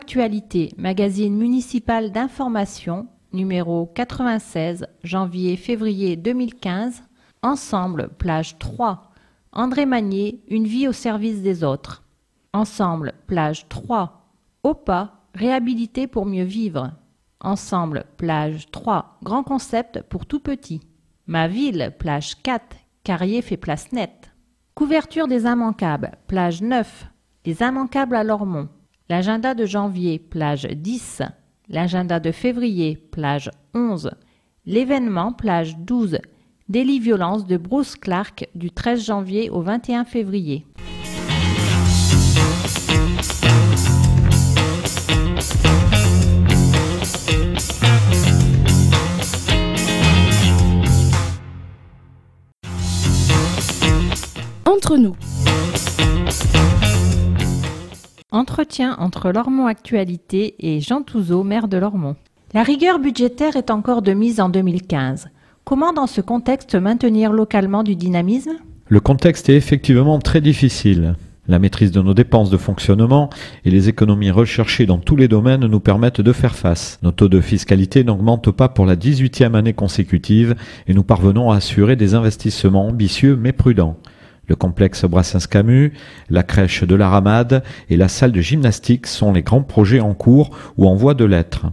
Actualité, magazine municipal d'information, numéro 96, janvier-février 2015. Ensemble, plage 3. André Magnier, une vie au service des autres. Ensemble, plage 3. OPA, réhabilité pour mieux vivre. Ensemble, plage 3. Grand concept pour tout petit. Ma ville, plage 4. Carrier fait place nette. Couverture des immanquables, plage 9. Les immanquables à Lormont. L'agenda de janvier, plage 10. L'agenda de février, plage 11. L'événement, plage 12. Délit violence de Bruce Clark du 13 janvier au 21 février. Entre nous. Entretien entre Lormont Actualité et Jean Touzeau, maire de Lormont. La rigueur budgétaire est encore de mise en 2015. Comment dans ce contexte maintenir localement du dynamisme? Le contexte est effectivement très difficile. La maîtrise de nos dépenses de fonctionnement et les économies recherchées dans tous les domaines nous permettent de faire face. Nos taux de fiscalité n'augmentent pas pour la 18e année consécutive et nous parvenons à assurer des investissements ambitieux mais prudents. Le complexe Brassens-Camus, la crèche de la Ramade et la salle de gymnastique sont les grands projets en cours ou en voie de l'être.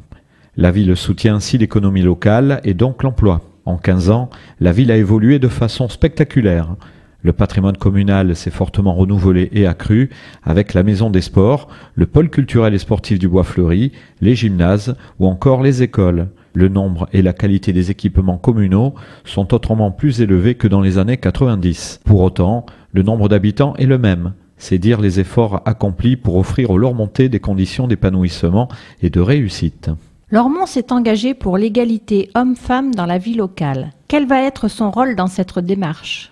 La ville soutient ainsi l'économie locale et donc l'emploi. En 15 ans, la ville a évolué de façon spectaculaire. Le patrimoine communal s'est fortement renouvelé et accru avec la maison des sports, le pôle culturel et sportif du Bois Fleuri, les gymnases ou encore les écoles le nombre et la qualité des équipements communaux sont autrement plus élevés que dans les années 90. Pour autant, le nombre d'habitants est le même. C'est dire les efforts accomplis pour offrir aux Lormontais des conditions d'épanouissement et de réussite. Lormont s'est engagé pour l'égalité homme-femme dans la vie locale. Quel va être son rôle dans cette démarche?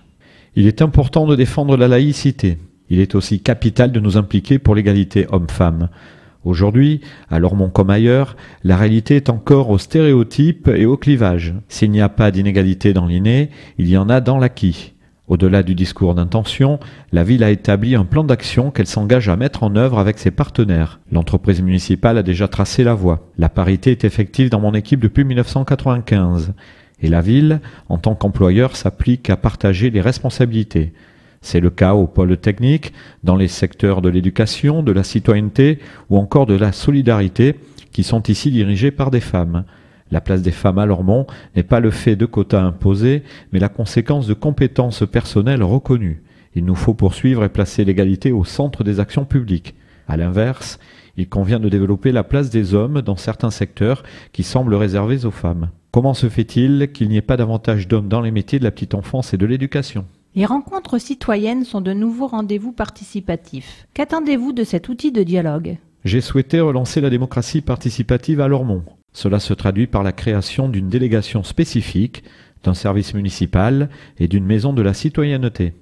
Il est important de défendre la laïcité. Il est aussi capital de nous impliquer pour l'égalité homme-femme. Aujourd'hui, à Lormont comme ailleurs, la réalité est encore aux stéréotypes et au clivage. S'il n'y a pas d'inégalité dans l'inné, il y en a dans l'acquis. Au-delà du discours d'intention, la ville a établi un plan d'action qu'elle s'engage à mettre en œuvre avec ses partenaires. L'entreprise municipale a déjà tracé la voie. La parité est effective dans mon équipe depuis 1995. Et la ville, en tant qu'employeur, s'applique à partager les responsabilités. C'est le cas au pôle technique, dans les secteurs de l'éducation, de la citoyenneté ou encore de la solidarité, qui sont ici dirigés par des femmes. La place des femmes à Lormont n'est pas le fait de quotas imposés, mais la conséquence de compétences personnelles reconnues. Il nous faut poursuivre et placer l'égalité au centre des actions publiques. À l'inverse, il convient de développer la place des hommes dans certains secteurs qui semblent réservés aux femmes. Comment se fait-il qu'il n'y ait pas davantage d'hommes dans les métiers de la petite enfance et de l'éducation? Les rencontres citoyennes sont de nouveaux rendez-vous participatifs. Qu'attendez-vous de cet outil de dialogue? J'ai souhaité relancer la démocratie participative à Lormont. Cela se traduit par la création d'une délégation spécifique, d'un service municipal et d'une maison de la citoyenneté.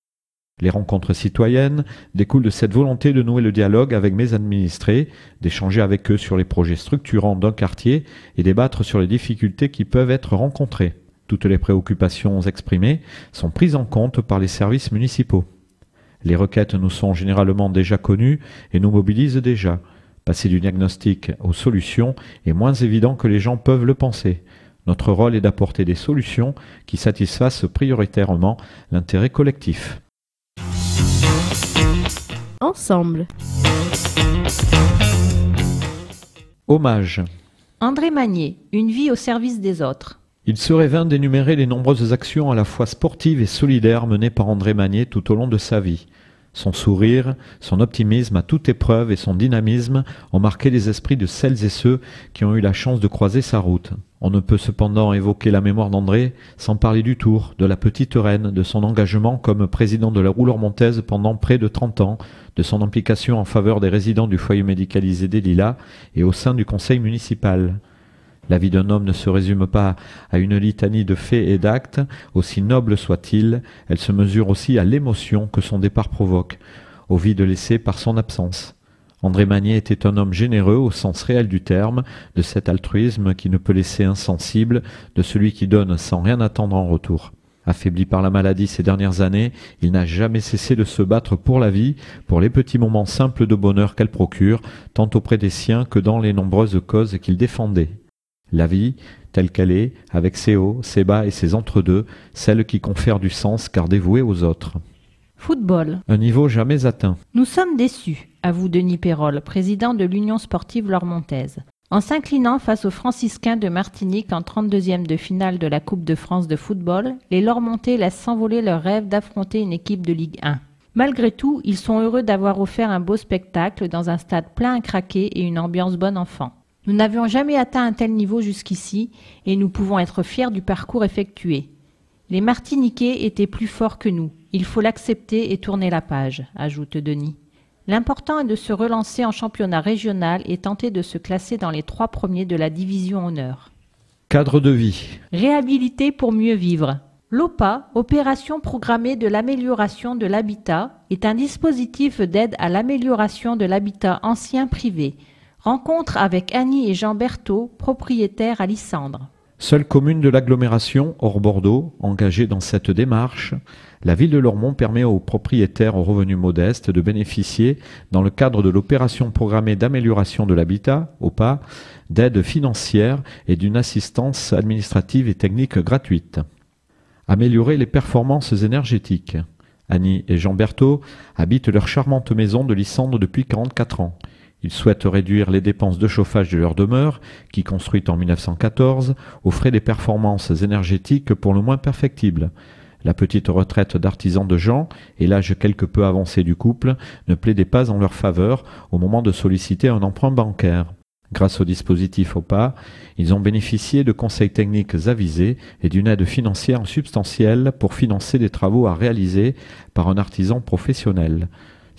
Les rencontres citoyennes découlent de cette volonté de nouer le dialogue avec mes administrés, d'échanger avec eux sur les projets structurants d'un quartier et débattre sur les difficultés qui peuvent être rencontrées. Toutes les préoccupations exprimées sont prises en compte par les services municipaux. Les requêtes nous sont généralement déjà connues et nous mobilisent déjà. Passer du diagnostic aux solutions est moins évident que les gens peuvent le penser. Notre rôle est d'apporter des solutions qui satisfassent prioritairement l'intérêt collectif. Ensemble. Hommage. André Magnier, une vie au service des autres. Il serait vain d'énumérer les nombreuses actions à la fois sportives et solidaires menées par André Magnier tout au long de sa vie. Son sourire, son optimisme à toute épreuve et son dynamisme ont marqué les esprits de celles et ceux qui ont eu la chance de croiser sa route. On ne peut cependant évoquer la mémoire d'André sans parler du tour, de la petite reine, de son engagement comme président de la rouleur montaise pendant près de 30 ans, de son implication en faveur des résidents du foyer médicalisé des Lilas et au sein du conseil municipal. La vie d'un homme ne se résume pas à une litanie de faits et d'actes, aussi noble soit-il, elle se mesure aussi à l'émotion que son départ provoque, au vide laissé par son absence. André Magnier était un homme généreux au sens réel du terme, de cet altruisme qui ne peut laisser insensible, de celui qui donne sans rien attendre en retour. Affaibli par la maladie ces dernières années, il n'a jamais cessé de se battre pour la vie, pour les petits moments simples de bonheur qu'elle procure, tant auprès des siens que dans les nombreuses causes qu'il défendait. La vie, telle qu'elle est, avec ses hauts, ses bas et ses entre-deux, celle qui confère du sens car dévouée aux autres. Football. Un niveau jamais atteint. Nous sommes déçus, avoue Denis Perrol, président de l'Union sportive lormontaise. En s'inclinant face aux franciscains de Martinique en 32e de finale de la Coupe de France de football, les Lormontais laissent s'envoler leur rêve d'affronter une équipe de Ligue 1. Malgré tout, ils sont heureux d'avoir offert un beau spectacle dans un stade plein à craquer et une ambiance bonne enfant. Nous n'avions jamais atteint un tel niveau jusqu'ici et nous pouvons être fiers du parcours effectué. Les Martiniquais étaient plus forts que nous. Il faut l'accepter et tourner la page, ajoute Denis. L'important est de se relancer en championnat régional et tenter de se classer dans les trois premiers de la division honneur. Cadre de vie. Réhabiliter pour mieux vivre. L'OPA, opération programmée de l'amélioration de l'habitat, est un dispositif d'aide à l'amélioration de l'habitat ancien privé. Rencontre avec Annie et Jean Berthaud, propriétaires à Lissandre. Seule commune de l'agglomération, hors Bordeaux, engagée dans cette démarche, la ville de Lormont permet aux propriétaires aux revenus modestes de bénéficier, dans le cadre de l'opération programmée d'amélioration de l'habitat, OPA, d'aides financières et d'une assistance administrative et technique gratuite. Améliorer les performances énergétiques. Annie et Jean Berthaud habitent leur charmante maison de Lissandre depuis 44 ans. Ils souhaitent réduire les dépenses de chauffage de leur demeure, qui construite en 1914, aux frais des performances énergétiques pour le moins perfectibles. La petite retraite d'artisans de Jean et l'âge quelque peu avancé du couple ne plaidaient pas en leur faveur au moment de solliciter un emprunt bancaire. Grâce au dispositif OPA, ils ont bénéficié de conseils techniques avisés et d'une aide financière substantielle pour financer des travaux à réaliser par un artisan professionnel.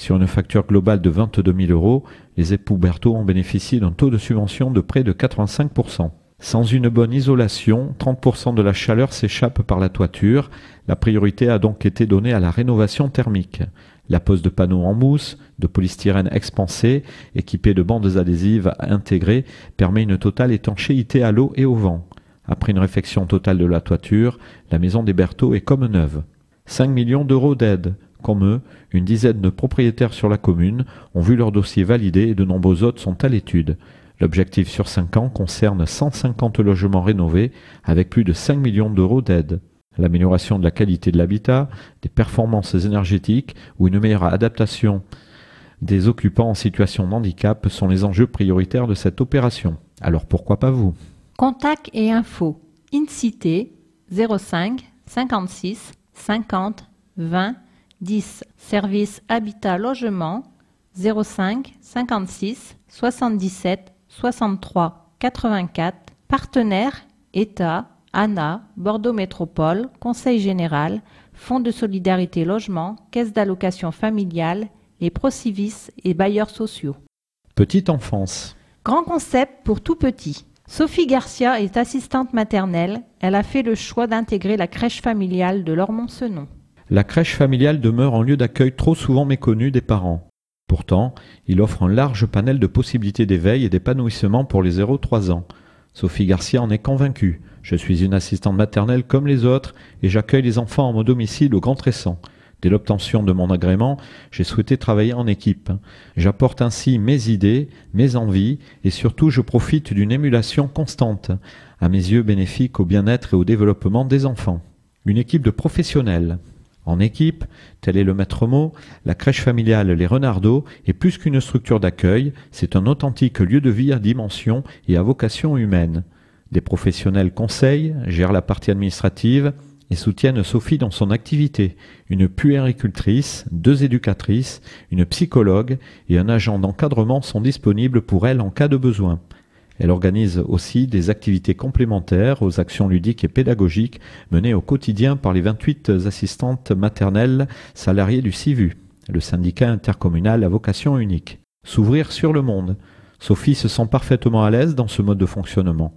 Sur une facture globale de 22 000 euros, les époux Berthaud ont bénéficié d'un taux de subvention de près de 85% sans une bonne isolation, 30% de la chaleur s'échappe par la toiture. La priorité a donc été donnée à la rénovation thermique. La pose de panneaux en mousse, de polystyrène expansé, équipés de bandes adhésives intégrées, permet une totale étanchéité à l'eau et au vent. Après une réfection totale de la toiture, la maison des Berthaud est comme neuve. 5 millions d'euros d'aide, comme eux, une dizaine de propriétaires sur la commune ont vu leur dossier validé et de nombreux autres sont à l'étude. L'objectif sur 5 ans concerne 150 logements rénovés avec plus de 5 millions d'euros d'aide. L'amélioration de la qualité de l'habitat, des performances énergétiques ou une meilleure adaptation des occupants en situation de handicap sont les enjeux prioritaires de cette opération. Alors pourquoi pas vous? Contact et info. Incité 05 56 50 20 10. Service Habitat Logement 05 56 77 63 84. Partenaires État, ANA, Bordeaux Métropole, Conseil général, Fonds de solidarité logement, Caisse d'allocation familiale, les procivis et bailleurs sociaux. Petite enfance. Grand concept pour tout petit. Sophie Garcia est assistante maternelle. Elle a fait le choix d'intégrer la crèche familiale de Lormont-Senon. La crèche familiale demeure un lieu d'accueil trop souvent méconnu des parents. Pourtant, il offre un large panel de possibilités d'éveil et d'épanouissement pour les 0-3 ans. Sophie Garcia en est convaincue. Je suis une assistante maternelle comme les autres et j'accueille les enfants en mon domicile au Grand Tresson. Dès l'obtention de mon agrément, j'ai souhaité travailler en équipe. J'apporte ainsi mes idées, mes envies et surtout je profite d'une émulation constante, à mes yeux bénéfique au bien-être et au développement des enfants. Une équipe de professionnels, en équipe, tel est le maître mot, la crèche familiale Les Renardeaux est plus qu'une structure d'accueil, c'est un authentique lieu de vie à dimension et à vocation humaine. Des professionnels conseillent, gèrent la partie administrative et soutiennent Sophie dans son activité. Une puéricultrice, deux éducatrices, une psychologue et un agent d'encadrement sont disponibles pour elle en cas de besoin. Elle organise aussi des activités complémentaires aux actions ludiques et pédagogiques menées au quotidien par les 28 assistantes maternelles salariées du CIVU, le syndicat intercommunal à vocation unique. S'ouvrir sur le monde. Sophie se sent parfaitement à l'aise dans ce mode de fonctionnement.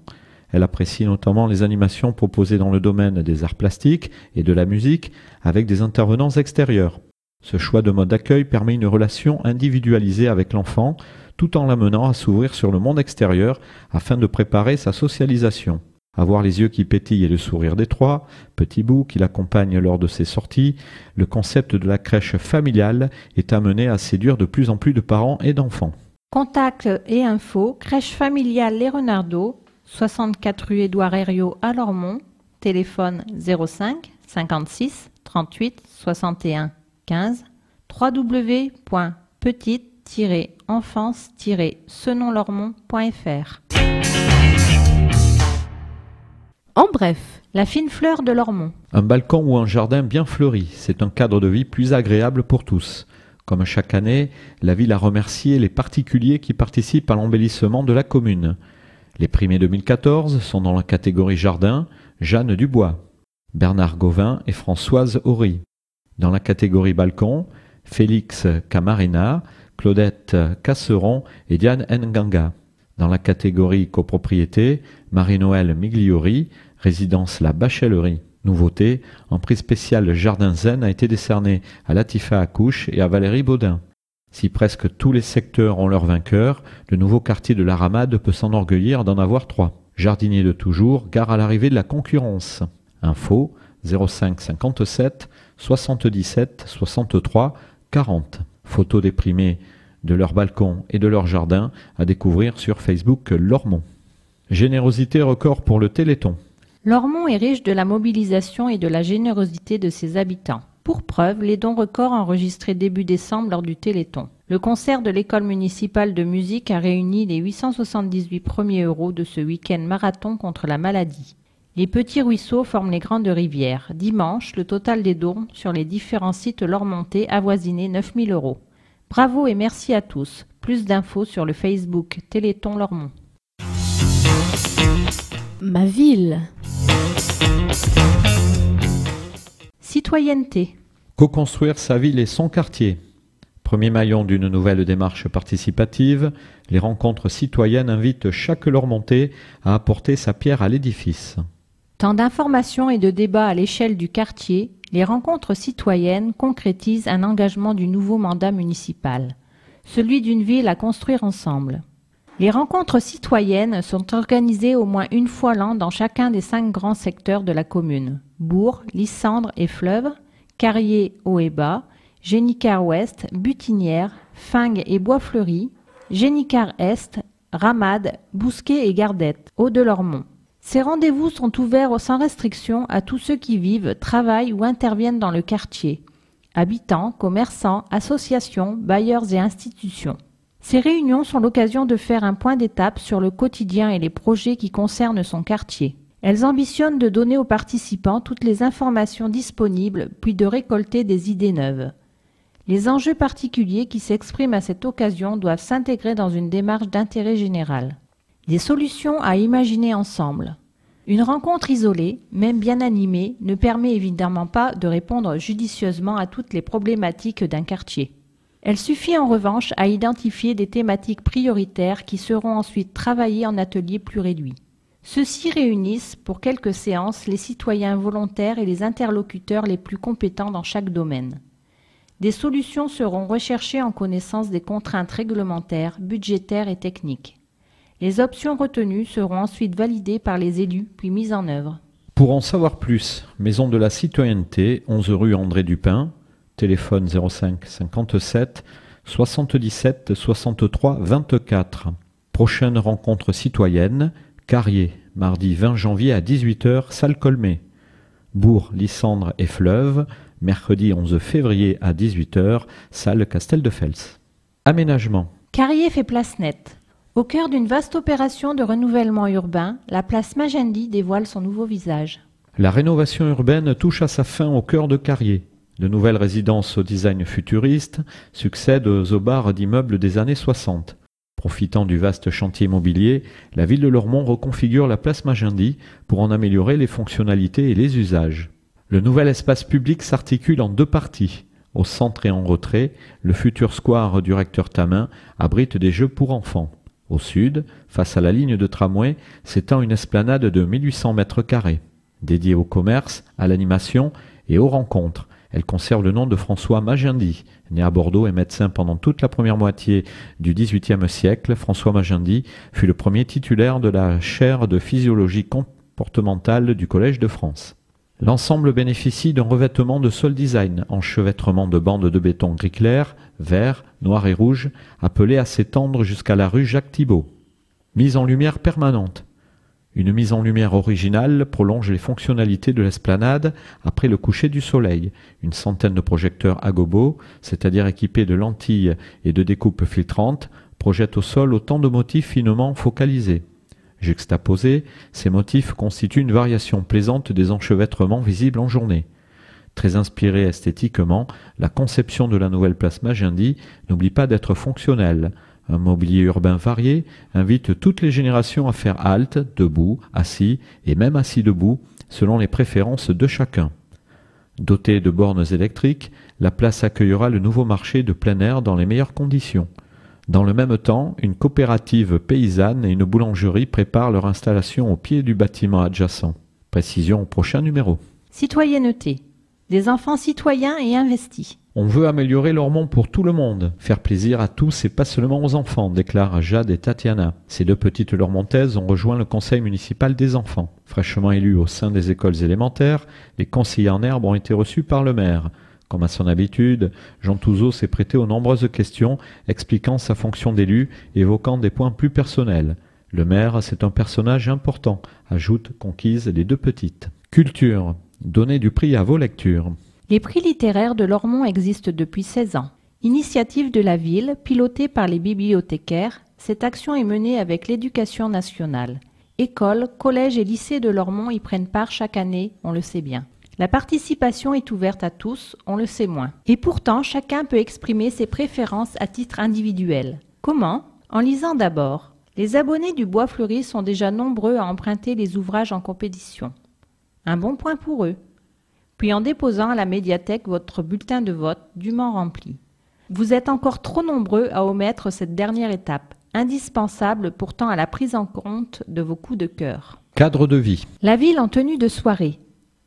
Elle apprécie notamment les animations proposées dans le domaine des arts plastiques et de la musique avec des intervenants extérieurs. Ce choix de mode d'accueil permet une relation individualisée avec l'enfant tout en l'amenant à s'ouvrir sur le monde extérieur afin de préparer sa socialisation. Avoir les yeux qui pétillent et le sourire d'étroit, petit bout qui l'accompagne lors de ses sorties, le concept de la crèche familiale est amené à séduire de plus en plus de parents et d'enfants. Contact et info, crèche familiale Les Renardeaux, 64 rue Édouard Herriot à Lormont, téléphone 05 56 38 61 15, www.petite-enfance-senonlormont.fr. En bref, la fine fleur de Lormont. Un balcon ou un jardin bien fleuri, c'est un cadre de vie plus agréable pour tous. Comme chaque année, la ville a remercié les particuliers qui participent à l'embellissement de la commune. Les primés 2014 sont dans la catégorie jardin Jeanne Dubois, Bernard Gauvin et Françoise Horry. Dans la catégorie balcon, Félix Camarina, Claudette Casseron et Diane Nganga. Dans la catégorie copropriété, Marie-Noël Migliori, résidence La Bachellerie. Nouveauté, un prix spécial Jardin Zen a été décerné à Latifa Accouche et à Valérie Baudin. Si presque tous les secteurs ont leur vainqueur, le nouveau quartier de la Ramade peut s'enorgueillir d'en avoir trois. Jardinier de toujours, gare à l'arrivée de la concurrence. Info 05 57 77 63 40. Photos déprimées de leur balcon et de leur jardin à découvrir sur Facebook Lormont. Générosité record pour le Téléthon. Lormont est riche de la mobilisation et de la générosité de ses habitants. Pour preuve, les dons records enregistrés début décembre lors du Téléthon. Le concert de l'école municipale de musique a réuni les 878 premiers euros de ce week-end marathon contre la maladie. Les petits ruisseaux forment les grandes rivières. Dimanche, le total des dons sur les différents sites lormontais avoisinait 9000 euros. Bravo et merci à tous. Plus d'infos sur le Facebook Téléthon Lormont. Ma ville. Citoyenneté. Co-construire sa ville et son quartier. Premier maillon d'une nouvelle démarche participative, les rencontres citoyennes invitent chaque Lormontais à apporter sa pierre à l'édifice. Tant d'informations et de débats à l'échelle du quartier, les rencontres citoyennes concrétisent un engagement du nouveau mandat municipal, celui d'une ville à construire ensemble. Les rencontres citoyennes sont organisées au moins une fois l'an dans chacun des cinq grands secteurs de la commune Bourg, Lissandre et Fleuve, Carrier, Haut et Bas, Génicard Ouest, Butinière, Fingue et Bois-Fleuri, Génicard Est, Ramade, Bousquet et Gardette, Haut-de-Lormont. Ces rendez-vous sont ouverts sans restriction à tous ceux qui vivent, travaillent ou interviennent dans le quartier, habitants, commerçants, associations, bailleurs et institutions. Ces réunions sont l'occasion de faire un point d'étape sur le quotidien et les projets qui concernent son quartier. Elles ambitionnent de donner aux participants toutes les informations disponibles, puis de récolter des idées neuves. Les enjeux particuliers qui s'expriment à cette occasion doivent s'intégrer dans une démarche d'intérêt général. Des solutions à imaginer ensemble. Une rencontre isolée, même bien animée, ne permet évidemment pas de répondre judicieusement à toutes les problématiques d'un quartier. Elle suffit en revanche à identifier des thématiques prioritaires qui seront ensuite travaillées en ateliers plus réduits. Ceux-ci réunissent pour quelques séances les citoyens volontaires et les interlocuteurs les plus compétents dans chaque domaine. Des solutions seront recherchées en connaissance des contraintes réglementaires, budgétaires et techniques. Les options retenues seront ensuite validées par les élus puis mises en œuvre. Pour en savoir plus, Maison de la Citoyenneté, 11 rue André Dupin, téléphone 05 57 77 63 24. Prochaine rencontre citoyenne, Carrier, mardi 20 janvier à 18h, salle Colmé. Bourg, Lissandre et Fleuve, mercredi 11 février à 18h, salle Castel de Fels. Aménagement. Carrier fait place nette. Au cœur d'une vaste opération de renouvellement urbain, la place Magendie dévoile son nouveau visage. La rénovation urbaine touche à sa fin au cœur de Carrier. De nouvelles résidences au design futuriste succèdent aux aubarres d'immeubles des années 60. Profitant du vaste chantier immobilier, la ville de Lormont reconfigure la place Magendie pour en améliorer les fonctionnalités et les usages. Le nouvel espace public s'articule en deux parties. Au centre et en retrait, le futur square du recteur Tamin abrite des jeux pour enfants. Au sud, face à la ligne de tramway, s'étend une esplanade de 1800 mètres carrés. Dédiée au commerce, à l'animation et aux rencontres, elle conserve le nom de François Magendie. Né à Bordeaux et médecin pendant toute la première moitié du XVIIIe siècle, François Magendie fut le premier titulaire de la chaire de physiologie comportementale du Collège de France. L'ensemble bénéficie d'un revêtement de sol design, enchevêtrement de bandes de béton gris clair, vert, noir et rouge, appelé à s'étendre jusqu'à la rue Jacques Thibault. Mise en lumière permanente. Une mise en lumière originale prolonge les fonctionnalités de l'esplanade après le coucher du soleil. Une centaine de projecteurs agobo, c'est-à-dire équipés de lentilles et de découpes filtrantes, projettent au sol autant de motifs finement focalisés. Juxtaposés, ces motifs constituent une variation plaisante des enchevêtrements visibles en journée. Très inspirée esthétiquement, la conception de la nouvelle place Magendie n'oublie pas d'être fonctionnelle. Un mobilier urbain varié invite toutes les générations à faire halte, debout, assis et même assis debout, selon les préférences de chacun. Dotée de bornes électriques, la place accueillera le nouveau marché de plein air dans les meilleures conditions. Dans le même temps, une coopérative paysanne et une boulangerie préparent leur installation au pied du bâtiment adjacent. Précision au prochain numéro. Citoyenneté. Des enfants citoyens et investis. On veut améliorer Lormont pour tout le monde, faire plaisir à tous et pas seulement aux enfants, déclarent Jade et Tatiana. Ces deux petites Lormontaises ont rejoint le conseil municipal des enfants. Fraîchement élus au sein des écoles élémentaires, les conseillers en herbe ont été reçus par le maire. Comme à son habitude, Jean Touzeau s'est prêté aux nombreuses questions, expliquant sa fonction d'élu, évoquant des points plus personnels. Le maire, c'est un personnage important, ajoute Conquise les deux petites. Culture. Donnez du prix à vos lectures. Les prix littéraires de Lormont existent depuis 16 ans. Initiative de la ville, pilotée par les bibliothécaires, cette action est menée avec l'éducation nationale. Écoles, collèges et lycées de Lormont y prennent part chaque année, on le sait bien. La participation est ouverte à tous, on le sait moins. Et pourtant, chacun peut exprimer ses préférences à titre individuel. Comment? En lisant d'abord. Les abonnés du Bois Fleuri sont déjà nombreux à emprunter les ouvrages en compétition. Un bon point pour eux. Puis en déposant à la médiathèque votre bulletin de vote dûment rempli. Vous êtes encore trop nombreux à omettre cette dernière étape, indispensable pourtant à la prise en compte de vos coups de cœur. Cadre de vie. La ville en tenue de soirée.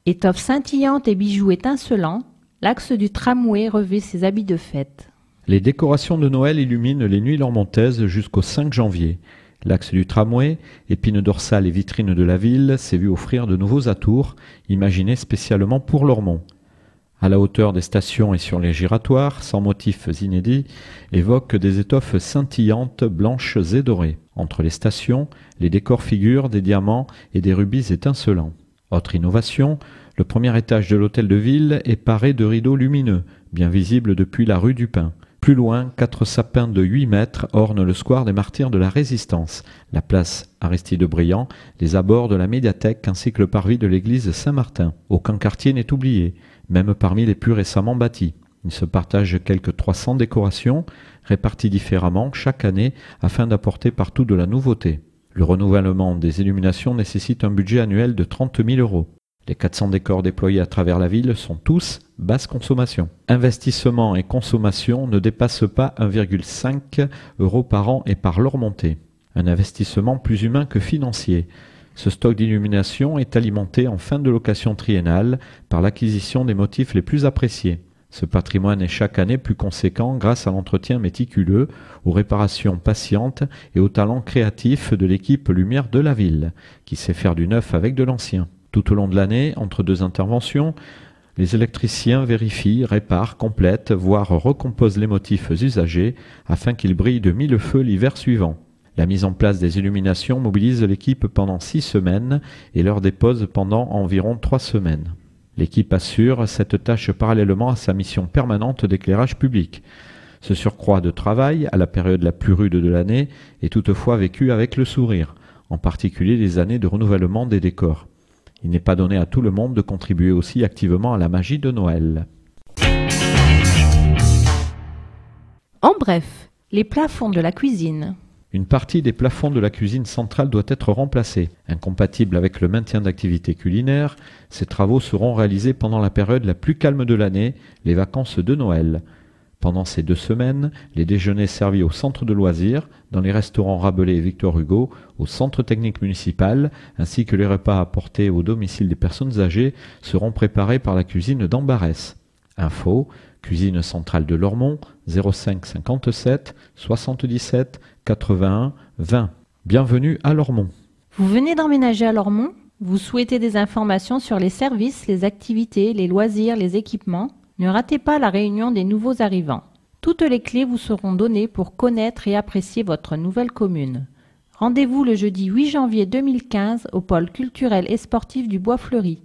Étoffe scintillante et bijoux étincelants, l'axe du tramway revêt ses habits de fête. Les décorations de Noël illuminent les nuits lormontaises jusqu'au 5 janvier. L'axe du tramway, épine dorsale et vitrine de la ville, s'est vu offrir de nouveaux atours, imaginés spécialement pour Lormont. À la hauteur des stations et sur les giratoires, sans motifs inédits, évoquent des étoffes scintillantes, blanches et dorées. Entre les stations, les décors figurent des diamants et des rubis étincelants. Autre innovation, le premier étage de l'hôtel de ville est paré de rideaux lumineux, bien visibles depuis la rue du Pin. Plus loin, quatre sapins de 8 mètres ornent le square des martyrs de la Résistance, la place Aristide Briand, les abords de la médiathèque ainsi que le parvis de l'église Saint-Martin. Aucun quartier n'est oublié, même parmi les plus récemment bâtis. Il se partage quelques 300 décorations, réparties différemment chaque année afin d'apporter partout de la nouveauté. Le renouvellement des illuminations nécessite un budget annuel de 30 000 euros. Les 400 décors déployés à travers la ville sont tous basse consommation. Investissement et consommation ne dépassent pas 1,5 euros par an et par leur montée. Un investissement plus humain que financier. Ce stock d'illumination est alimenté en fin de location triennale par l'acquisition des motifs les plus appréciés. Ce patrimoine est chaque année plus conséquent grâce à l'entretien méticuleux, aux réparations patientes et au talent créatif de l'équipe Lumière de la ville, qui sait faire du neuf avec de l'ancien. Tout au long de l'année, entre deux interventions, les électriciens vérifient, réparent, complètent, voire recomposent les motifs usagés afin qu'ils brillent de mille feux l'hiver suivant. La mise en place des illuminations mobilise l'équipe pendant six semaines et leur dépose pendant environ trois semaines. L'équipe assure cette tâche parallèlement à sa mission permanente d'éclairage public. Ce surcroît de travail, à la période la plus rude de l'année, est toutefois vécu avec le sourire, en particulier les années de renouvellement des décors. Il n'est pas donné à tout le monde de contribuer aussi activement à la magie de Noël. En bref, les plafonds de la cuisine. Une partie des plafonds de la cuisine centrale doit être remplacée. Incompatible avec le maintien d'activités culinaires, ces travaux seront réalisés pendant la période la plus calme de l'année, les vacances de Noël. Pendant ces deux semaines, les déjeuners servis au centre de loisirs, dans les restaurants Rabelais et Victor Hugo, au centre technique municipal, ainsi que les repas apportés au domicile des personnes âgées seront préparés par la cuisine d'Ambarès. Info Cuisine centrale de Lormont 05 57 77 81 20. Bienvenue à Lormont. Vous venez d'emménager à Lormont Vous souhaitez des informations sur les services, les activités, les loisirs, les équipements Ne ratez pas la réunion des nouveaux arrivants. Toutes les clés vous seront données pour connaître et apprécier votre nouvelle commune. Rendez-vous le jeudi 8 janvier 2015 au pôle culturel et sportif du Bois Fleuri.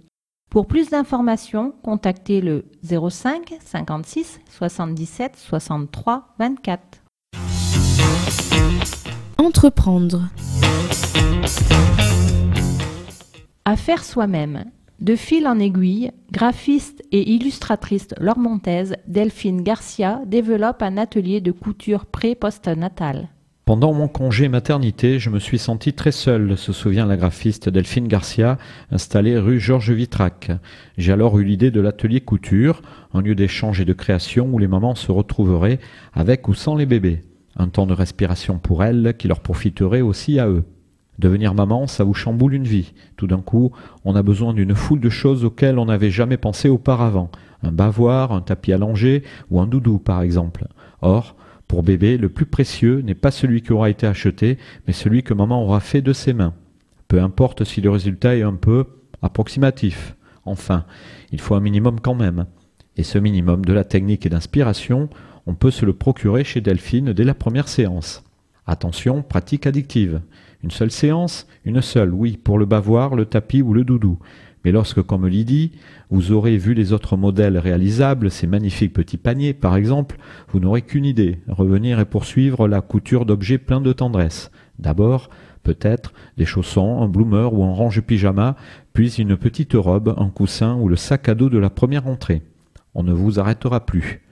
Pour plus d'informations, contactez le 05 56 77 63 24. Entreprendre. À faire soi-même. De fil en aiguille, graphiste et illustratrice lormontaise, Delphine Garcia développe un atelier de couture pré-postnatal. Pendant mon congé maternité, je me suis senti très seul, se souvient la graphiste Delphine Garcia, installée rue Georges Vitrac. J'ai alors eu l'idée de l'atelier couture, un lieu d'échange et de création où les mamans se retrouveraient avec ou sans les bébés. Un temps de respiration pour elles qui leur profiterait aussi à eux. Devenir maman, ça vous chamboule une vie. Tout d'un coup, on a besoin d'une foule de choses auxquelles on n'avait jamais pensé auparavant. Un bavoir, un tapis allongé ou un doudou par exemple. Or, pour bébé, le plus précieux n'est pas celui qui aura été acheté, mais celui que maman aura fait de ses mains. Peu importe si le résultat est un peu approximatif. Enfin, il faut un minimum quand même. Et ce minimum de la technique et d'inspiration, on peut se le procurer chez Delphine dès la première séance. Attention, pratique addictive. Une seule séance Une seule, oui, pour le bavoir, le tapis ou le doudou. Mais lorsque, comme Lydie, vous aurez vu les autres modèles réalisables, ces magnifiques petits paniers par exemple, vous n'aurez qu'une idée, revenir et poursuivre la couture d'objets pleins de tendresse. D'abord, peut-être des chaussons, un bloomer ou un range pyjama, puis une petite robe, un coussin ou le sac à dos de la première entrée. On ne vous arrêtera plus.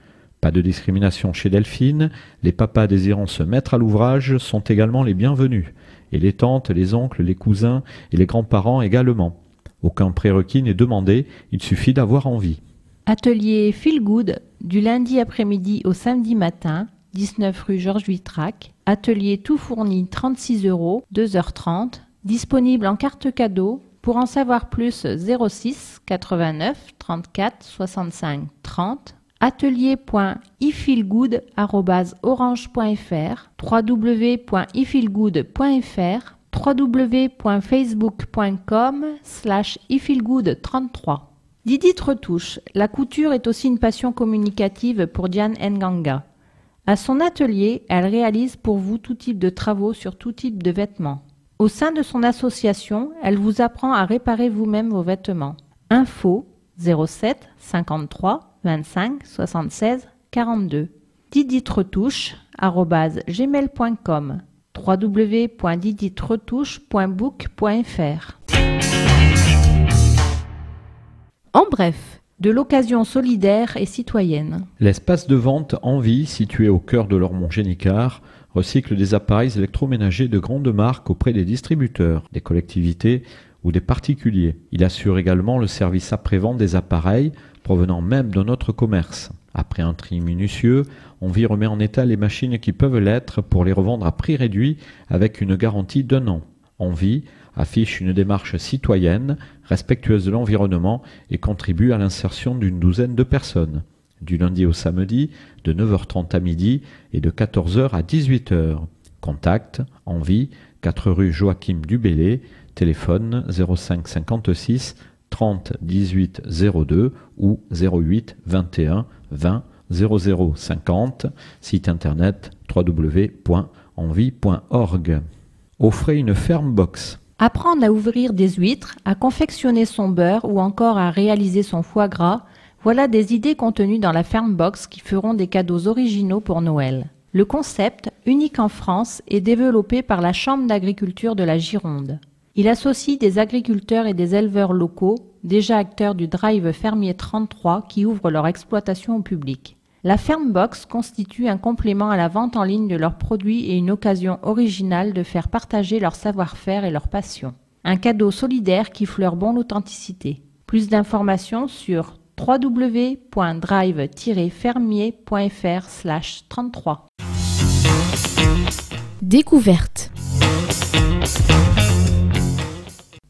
Pas de discrimination chez Delphine, les papas désirant se mettre à l'ouvrage sont également les bienvenus, et les tantes, les oncles, les cousins et les grands-parents également. Aucun prérequis n'est demandé, il suffit d'avoir envie. Atelier Feel Good du lundi après-midi au samedi matin, 19 rue Georges Vitrac. Atelier tout fourni 36 euros, 2h30. Disponible en carte cadeau. Pour en savoir plus 06 89 34 65 30 atelier.ifeelgood.orange.fr www.ifeelgood.fr www.facebook.com slash ifeelgood33 Didit retouche. La couture est aussi une passion communicative pour Diane Nganga. À son atelier, elle réalise pour vous tout type de travaux sur tout type de vêtements. Au sein de son association, elle vous apprend à réparer vous-même vos vêtements. Info 07 53 25 76 42. diditretouche.gmail.com www.diditretouche.book.fr En bref, de l'occasion solidaire et citoyenne. L'espace de vente Envie, situé au cœur de l'Ormont-Génicard, recycle des appareils électroménagers de grandes marques auprès des distributeurs, des collectivités ou des particuliers. Il assure également le service après-vente des appareils provenant même de notre commerce. Après un tri minutieux, on vit remet en état les machines qui peuvent l'être pour les revendre à prix réduit avec une garantie d'un an. Envie affiche une démarche citoyenne, respectueuse de l'environnement et contribue à l'insertion d'une douzaine de personnes. Du lundi au samedi, de 9h30 à midi et de 14h à 18h. Contact Envie, 4 rue Joachim Dubélé, téléphone 05 56 30 18 02 ou 08 21 20 00 50, site internet www.envie.org. Offrez une ferme box. Apprendre à ouvrir des huîtres, à confectionner son beurre ou encore à réaliser son foie gras, voilà des idées contenues dans la ferme box qui feront des cadeaux originaux pour Noël. Le concept, unique en France, est développé par la Chambre d'agriculture de la Gironde. Il associe des agriculteurs et des éleveurs locaux, déjà acteurs du Drive Fermier 33 qui ouvre leur exploitation au public. La Fermbox constitue un complément à la vente en ligne de leurs produits et une occasion originale de faire partager leur savoir-faire et leur passion. Un cadeau solidaire qui fleure bon l'authenticité. Plus d'informations sur www.drive-fermier.fr 33. Découverte.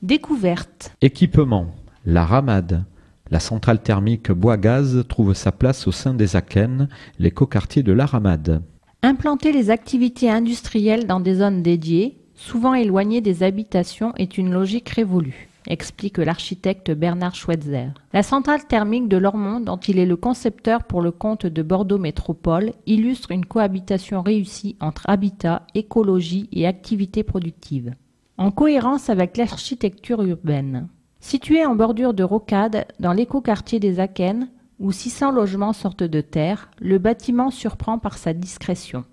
Découverte. Équipement. La ramade. La centrale thermique bois-gaz trouve sa place au sein des Aken, l'écoquartier de la ramade. Implanter les activités industrielles dans des zones dédiées, souvent éloignées des habitations, est une logique révolue. explique l'architecte Bernard Schweitzer. La centrale thermique de Lormont, dont il est le concepteur pour le compte de Bordeaux Métropole, illustre une cohabitation réussie entre habitat, écologie et activité productive. En cohérence avec l'architecture urbaine. Situé en bordure de rocade, dans l'écoquartier des Akennes, où 600 logements sortent de terre, le bâtiment surprend par sa discrétion.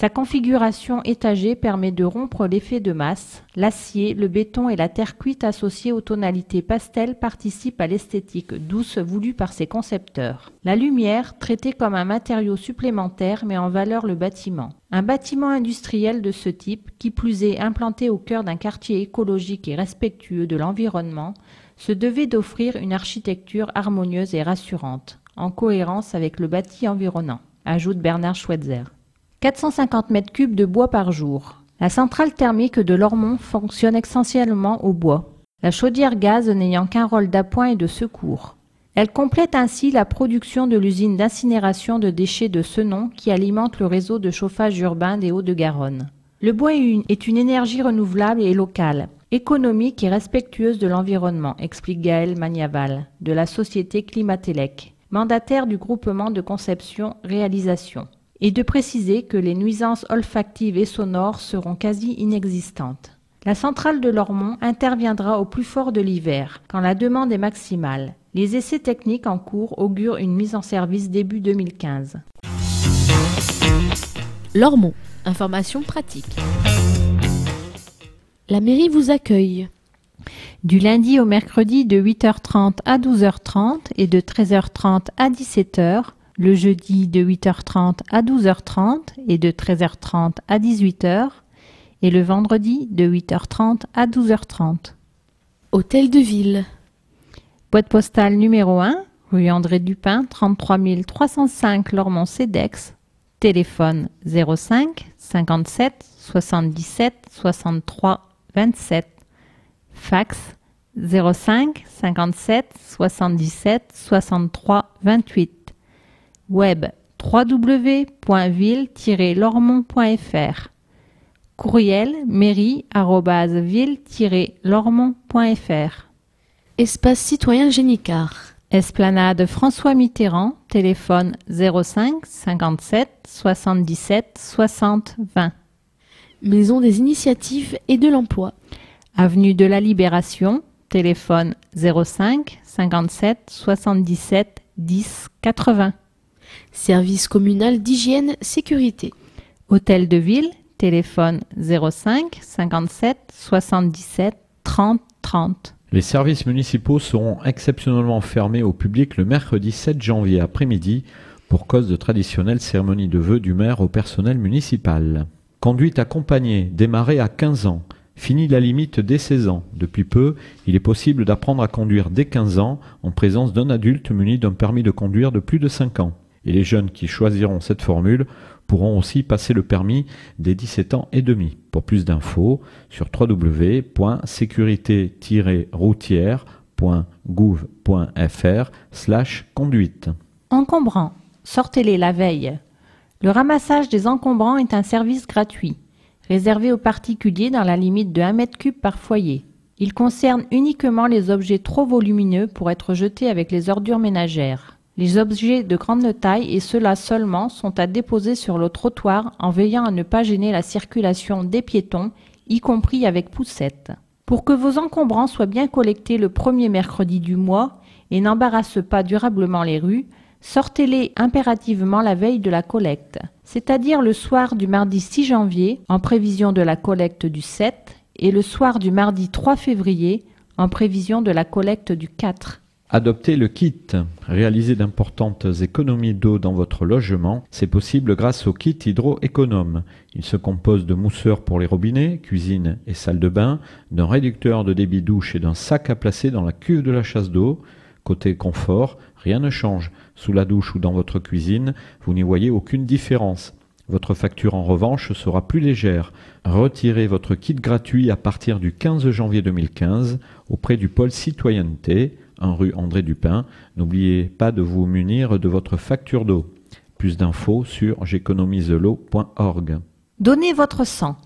Sa configuration étagée permet de rompre l'effet de masse. L'acier, le béton et la terre cuite associés aux tonalités pastel participent à l'esthétique douce voulue par ses concepteurs. La lumière, traitée comme un matériau supplémentaire, met en valeur le bâtiment. Un bâtiment industriel de ce type, qui plus est implanté au cœur d'un quartier écologique et respectueux de l'environnement, se devait d'offrir une architecture harmonieuse et rassurante, en cohérence avec le bâti environnant, ajoute Bernard Schweitzer. 450 mètres cubes de bois par jour. La centrale thermique de Lormont fonctionne essentiellement au bois, la chaudière gaz n'ayant qu'un rôle d'appoint et de secours. Elle complète ainsi la production de l'usine d'incinération de déchets de Senon qui alimente le réseau de chauffage urbain des Hauts-de-Garonne. Le bois est une énergie renouvelable et locale, économique et respectueuse de l'environnement, explique Gaël Magnaval, de la société Climatelec, mandataire du groupement de conception-réalisation et de préciser que les nuisances olfactives et sonores seront quasi inexistantes. La centrale de Lormont interviendra au plus fort de l'hiver, quand la demande est maximale. Les essais techniques en cours augurent une mise en service début 2015. Lormont, information pratique. La mairie vous accueille. Du lundi au mercredi de 8h30 à 12h30 et de 13h30 à 17h, le jeudi de 8h30 à 12h30 et de 13h30 à 18h, et le vendredi de 8h30 à 12h30. Hôtel de ville. Boîte postale numéro 1, rue André Dupin, 33 305 Lormont-Cedex. Téléphone 05 57 77 63 27. Fax 05 57 77 63 28 web www.ville-lormont.fr Courriel mairie-ville-lormont.fr Espace citoyen Génicard. Esplanade François Mitterrand, téléphone 05 57 77 60 20. Maison des initiatives et de l'emploi. Avenue de la Libération, téléphone 05 57 77 10 80. Service communal d'hygiène sécurité. Hôtel de ville, téléphone 05 57 77 30 30. Les services municipaux seront exceptionnellement fermés au public le mercredi 7 janvier après-midi pour cause de traditionnelle cérémonie de vœux du maire au personnel municipal. Conduite accompagnée, démarrée à 15 ans, fini la limite dès 16 ans. Depuis peu, il est possible d'apprendre à conduire dès 15 ans en présence d'un adulte muni d'un permis de conduire de plus de 5 ans et les jeunes qui choisiront cette formule pourront aussi passer le permis dès 17 ans et demi. Pour plus d'infos, sur www.sécurité-routière.gouv.fr slash conduite. Encombrants, sortez-les la veille. Le ramassage des encombrants est un service gratuit, réservé aux particuliers dans la limite de 1 m3 par foyer. Il concerne uniquement les objets trop volumineux pour être jetés avec les ordures ménagères. Les objets de grande taille, et ceux-là seulement, sont à déposer sur le trottoir en veillant à ne pas gêner la circulation des piétons, y compris avec poussette. Pour que vos encombrants soient bien collectés le premier mercredi du mois et n'embarrassent pas durablement les rues, sortez-les impérativement la veille de la collecte, c'est-à-dire le soir du mardi 6 janvier, en prévision de la collecte du 7, et le soir du mardi 3 février, en prévision de la collecte du 4. Adoptez le kit. Réaliser d'importantes économies d'eau dans votre logement, c'est possible grâce au kit hydro-économe. Il se compose de mousseurs pour les robinets, cuisine et salle de bain, d'un réducteur de débit douche et d'un sac à placer dans la cuve de la chasse d'eau. Côté confort, rien ne change. Sous la douche ou dans votre cuisine, vous n'y voyez aucune différence. Votre facture en revanche sera plus légère. Retirez votre kit gratuit à partir du 15 janvier 2015 auprès du pôle citoyenneté rue André Dupin. N'oubliez pas de vous munir de votre facture d'eau. Plus d'infos sur j'économise l'eau.org. Donnez votre sang.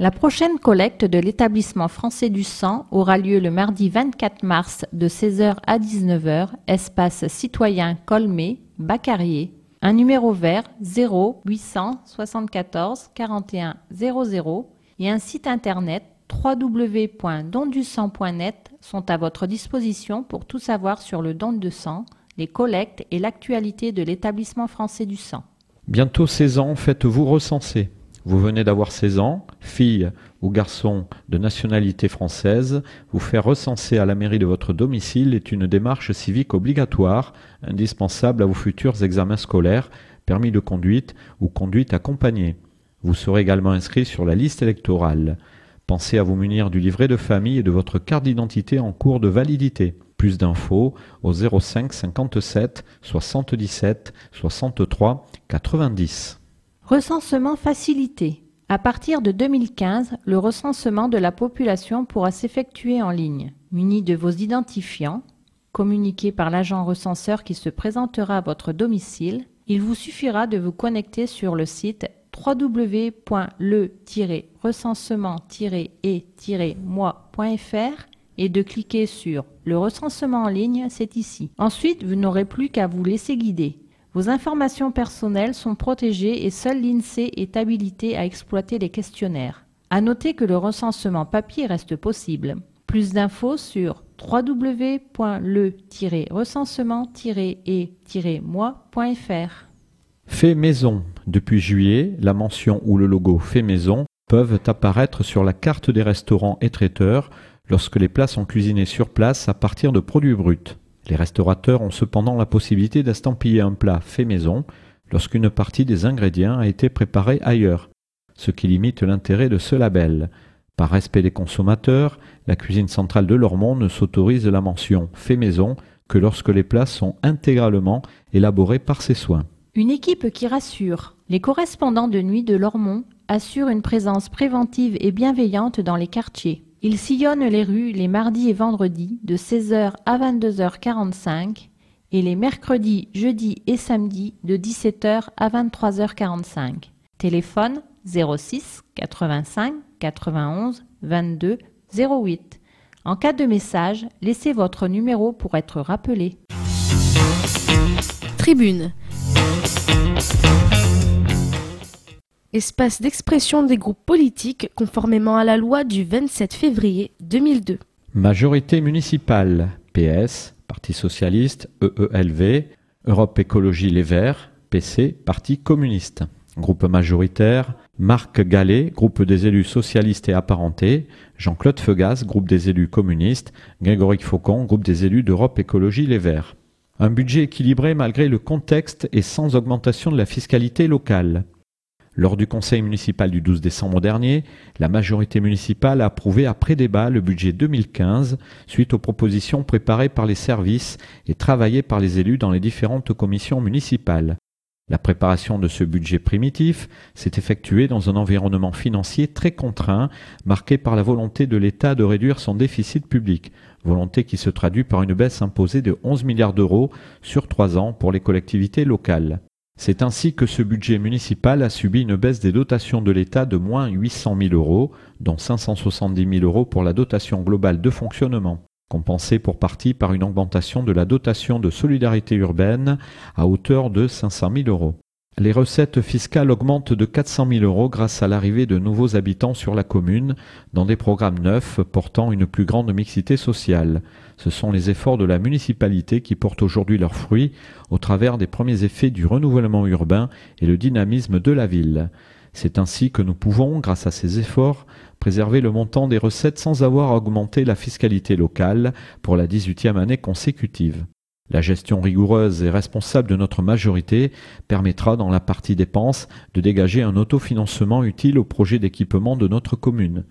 La prochaine collecte de l'établissement français du sang aura lieu le mardi 24 mars de 16h à 19h, espace citoyen Colmé, Bacarier. Un numéro vert 0 874 41 00 et un site internet www.dondusang.net sont à votre disposition pour tout savoir sur le don de sang, les collectes et l'actualité de l'établissement français du sang. Bientôt 16 ans, faites-vous recenser. Vous venez d'avoir 16 ans, fille ou garçon de nationalité française, vous faire recenser à la mairie de votre domicile est une démarche civique obligatoire, indispensable à vos futurs examens scolaires, permis de conduite ou conduite accompagnée. Vous serez également inscrit sur la liste électorale. Pensez à vous munir du livret de famille et de votre carte d'identité en cours de validité. Plus d'infos au 05 57 77 63 90. Recensement facilité. À partir de 2015, le recensement de la population pourra s'effectuer en ligne, muni de vos identifiants, communiqués par l'agent recenseur qui se présentera à votre domicile. Il vous suffira de vous connecter sur le site www.le-recensement-et-moi.fr et de cliquer sur Le recensement en ligne, c'est ici. Ensuite, vous n'aurez plus qu'à vous laisser guider. Vos informations personnelles sont protégées et seul l'INSEE est habilité à exploiter les questionnaires. À noter que le recensement papier reste possible. Plus d'infos sur www.le-recensement-et-moi.fr. Fait maison. Depuis juillet, la mention ou le logo Fait maison peuvent apparaître sur la carte des restaurants et traiteurs lorsque les plats sont cuisinés sur place à partir de produits bruts. Les restaurateurs ont cependant la possibilité d'estampiller un plat fait maison lorsqu'une partie des ingrédients a été préparée ailleurs, ce qui limite l'intérêt de ce label. Par respect des consommateurs, la cuisine centrale de Lormont ne s'autorise la mention fait maison que lorsque les plats sont intégralement élaborés par ses soins. Une équipe qui rassure. Les correspondants de nuit de Lormont assurent une présence préventive et bienveillante dans les quartiers. Ils sillonnent les rues les mardis et vendredis de 16h à 22h45 et les mercredis, jeudis et samedis de 17h à 23h45. Téléphone 06 85 91 22 08. En cas de message, laissez votre numéro pour être rappelé. Tribune. Espace d'expression des groupes politiques conformément à la loi du 27 février 2002. Majorité municipale, PS, Parti socialiste, EELV, Europe Écologie Les Verts, PC, Parti communiste. Groupe majoritaire, Marc Gallet, groupe des élus socialistes et apparentés, Jean-Claude Feugas, groupe des élus communistes, Grégory Faucon, groupe des élus d'Europe Écologie Les Verts. Un budget équilibré malgré le contexte et sans augmentation de la fiscalité locale. Lors du conseil municipal du 12 décembre dernier, la majorité municipale a approuvé après débat le budget 2015 suite aux propositions préparées par les services et travaillées par les élus dans les différentes commissions municipales. La préparation de ce budget primitif s'est effectuée dans un environnement financier très contraint, marqué par la volonté de l'État de réduire son déficit public, volonté qui se traduit par une baisse imposée de 11 milliards d'euros sur trois ans pour les collectivités locales. C'est ainsi que ce budget municipal a subi une baisse des dotations de l'État de moins 800 000 euros, dont 570 000 euros pour la dotation globale de fonctionnement, compensée pour partie par une augmentation de la dotation de solidarité urbaine à hauteur de 500 000 euros. Les recettes fiscales augmentent de 400 000 euros grâce à l'arrivée de nouveaux habitants sur la commune dans des programmes neufs portant une plus grande mixité sociale. Ce sont les efforts de la municipalité qui portent aujourd'hui leurs fruits au travers des premiers effets du renouvellement urbain et le dynamisme de la ville. C'est ainsi que nous pouvons, grâce à ces efforts, préserver le montant des recettes sans avoir augmenté la fiscalité locale pour la 18e année consécutive. La gestion rigoureuse et responsable de notre majorité permettra dans la partie dépenses de dégager un autofinancement utile au projet d'équipement de notre commune.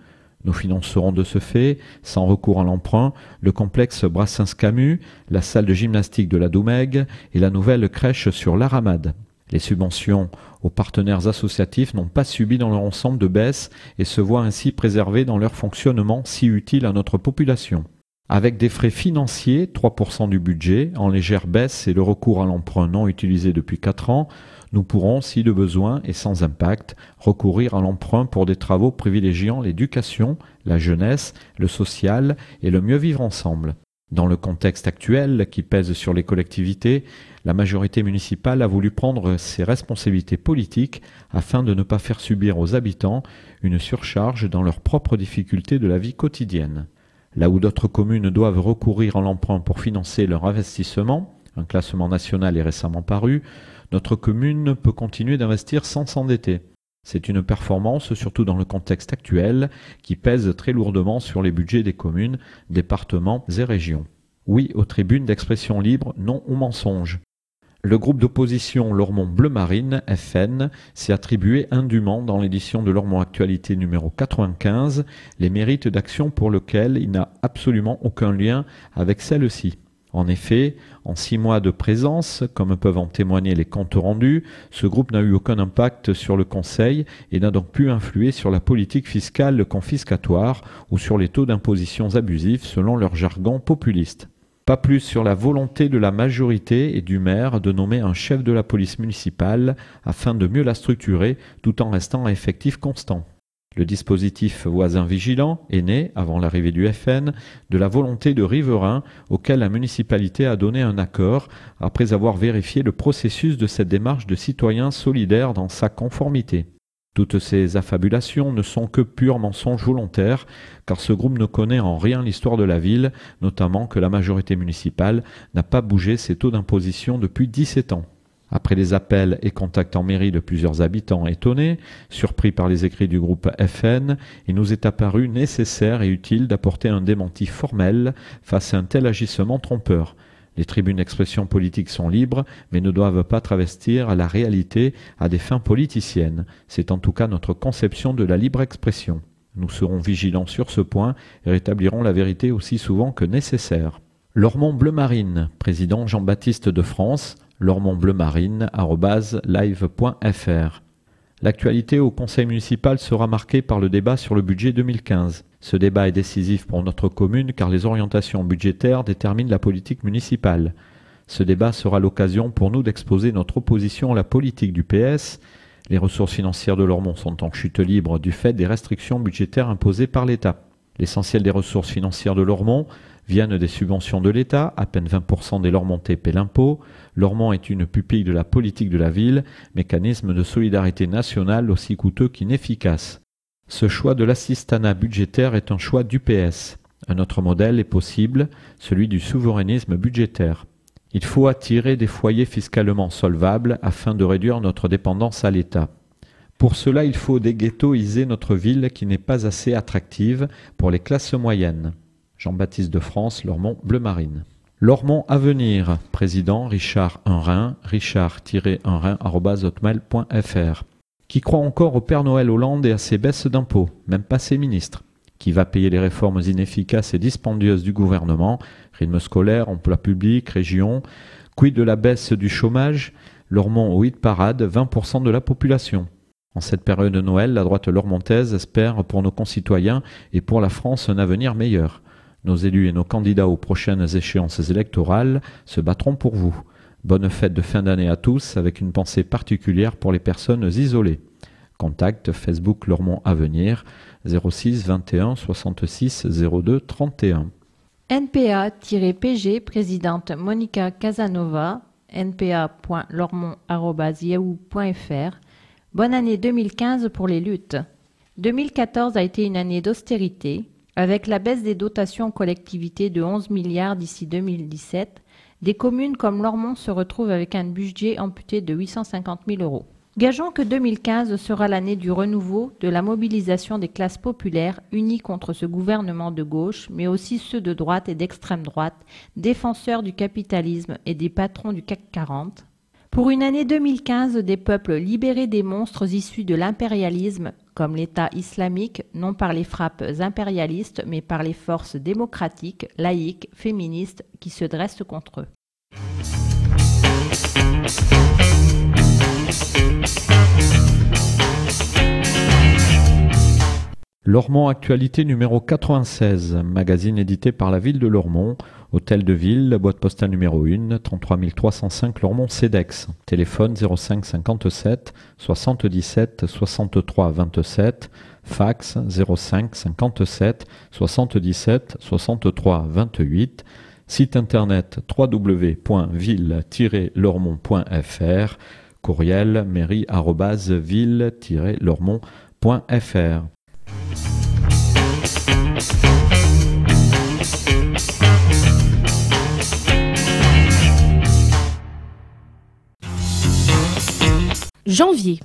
Nous financerons de ce fait, sans recours à l'emprunt, le complexe Brassens-Camus, la salle de gymnastique de la Doumègue et la nouvelle crèche sur l'Aramade. Les subventions aux partenaires associatifs n'ont pas subi dans leur ensemble de baisse et se voient ainsi préservées dans leur fonctionnement si utile à notre population. Avec des frais financiers, 3% du budget, en légère baisse et le recours à l'emprunt non utilisé depuis 4 ans, Nous pourrons, si de besoin et sans impact, recourir à l'emprunt pour des travaux privilégiant l'éducation, la jeunesse, le social et le mieux vivre ensemble. Dans le contexte actuel qui pèse sur les collectivités, la majorité municipale a voulu prendre ses responsabilités politiques afin de ne pas faire subir aux habitants une surcharge dans leurs propres difficultés de la vie quotidienne. Là où d'autres communes doivent recourir à l'emprunt pour financer leur investissement, un classement national est récemment paru, notre commune peut continuer d'investir sans s'endetter. C'est une performance, surtout dans le contexte actuel, qui pèse très lourdement sur les budgets des communes, départements et régions. Oui aux tribunes d'expression libre, non aux mensonges. Le groupe d'opposition Lormont Bleu Marine, FN, s'est attribué indûment dans l'édition de Lormont Actualité numéro 95 les mérites d'action pour lesquels il n'a absolument aucun lien avec celle-ci. En effet, en six mois de présence, comme peuvent en témoigner les comptes rendus, ce groupe n'a eu aucun impact sur le Conseil et n'a donc pu influer sur la politique fiscale confiscatoire ou sur les taux d'impositions abusifs selon leur jargon populiste. Pas plus sur la volonté de la majorité et du maire de nommer un chef de la police municipale afin de mieux la structurer tout en restant à effectif constant. Le dispositif voisin vigilant est né, avant l'arrivée du FN, de la volonté de riverains auquel la municipalité a donné un accord après avoir vérifié le processus de cette démarche de citoyens solidaires dans sa conformité. Toutes ces affabulations ne sont que purs mensonges volontaires, car ce groupe ne connaît en rien l'histoire de la ville, notamment que la majorité municipale n'a pas bougé ses taux d'imposition depuis 17 ans. Après les appels et contacts en mairie de plusieurs habitants étonnés, surpris par les écrits du groupe FN, il nous est apparu nécessaire et utile d'apporter un démenti formel face à un tel agissement trompeur. Les tribunes d'expression politique sont libres, mais ne doivent pas travestir la réalité à des fins politiciennes. C'est en tout cas notre conception de la libre expression. Nous serons vigilants sur ce point et rétablirons la vérité aussi souvent que nécessaire. Lormont Bleu Marine, président Jean-Baptiste de France, lormontbleumarine.live.fr. L'actualité au conseil municipal sera marquée par le débat sur le budget 2015. Ce débat est décisif pour notre commune car les orientations budgétaires déterminent la politique municipale. Ce débat sera l'occasion pour nous d'exposer notre opposition à la politique du PS. Les ressources financières de Lormont sont en chute libre du fait des restrictions budgétaires imposées par l'État. L'essentiel des ressources financières de Lormont viennent des subventions de l'État, à peine 20% des Lormontais paient l'impôt. Lormont est une pupille de la politique de la ville, mécanisme de solidarité nationale aussi coûteux qu'inefficace. Ce choix de l'assistanat budgétaire est un choix du PS. Un autre modèle est possible, celui du souverainisme budgétaire. Il faut attirer des foyers fiscalement solvables afin de réduire notre dépendance à l'État. Pour cela, il faut déghettoiser notre ville qui n'est pas assez attractive pour les classes moyennes. Jean-Baptiste de France, Lormont Bleu Marine. Lormont Avenir, président Richard Unrin, richard-unrin.fr. Qui croit encore au Père Noël Hollande et à ses baisses d'impôts, même pas ses ministres Qui va payer les réformes inefficaces et dispendieuses du gouvernement, rythme scolaire, emploi public, région Quid de la baisse du chômage? Lormont au hit parade, 20% de la population. En cette période de Noël, la droite lormontaise espère pour nos concitoyens et pour la France un avenir meilleur. Nos élus et nos candidats aux prochaines échéances électorales se battront pour vous. Bonne fête de fin d'année à tous avec une pensée particulière pour les personnes isolées. Contact Facebook Lormont Avenir 06 21 66 02 31. NPA-PG, présidente Monica Casanova, npa.lormont.yahoo.fr. Bonne année 2015 pour les luttes. 2014 a été une année d'austérité, avec la baisse des dotations aux collectivités de 11 milliards d'ici 2017, des communes comme Lormont se retrouvent avec un budget amputé de 850 000 euros. Gageons que 2015 sera l'année du renouveau, de la mobilisation des classes populaires unies contre ce gouvernement de gauche, mais aussi ceux de droite et d'extrême droite, défenseurs du capitalisme et des patrons du CAC 40, pour une année 2015 des peuples libérés des monstres issus de l'impérialisme, comme l'État islamique, non par les frappes impérialistes, mais par les forces démocratiques, laïques, féministes qui se dressent contre eux. Lormont Actualité numéro 96, magazine édité par la ville de Lormont, Hôtel de Ville, boîte postale numéro 1, 33 305 Lormont-Cedex. Téléphone 05 57 77 63 27. Fax 05 57 77 63 28. Site internet www.ville-lormont.fr. Courriel mairie-ville-lormont.fr. Janvier.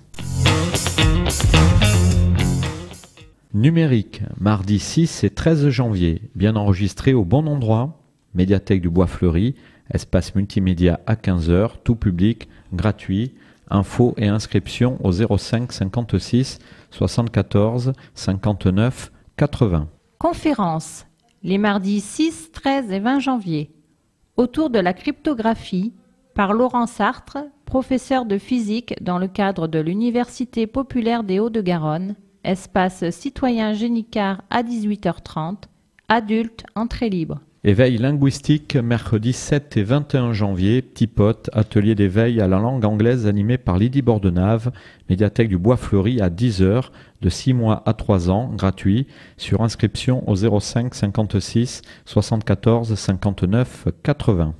Numérique, mardi 6 et 13 janvier, bien enregistré au bon endroit, médiathèque du Bois Fleuri, espace multimédia à 15h, tout public, gratuit, infos et inscriptions au 05 56 74 59 80. Conférence, les mardis 6, 13 et 20 janvier, autour de la cryptographie, par Laurent Sartre, professeur de physique dans le cadre de l'Université populaire des Hauts-de-Garonne, espace citoyen Génicard à 18h30, adulte, entrée libre. Éveil linguistique, mercredi 7 et 21 janvier, Petit Pote, atelier d'éveil à la langue anglaise animé par Lydie Bordenave, médiathèque du Bois Fleuri à 10h, de 6 mois à 3 ans, gratuit, sur inscription au 05 56 74 59 80.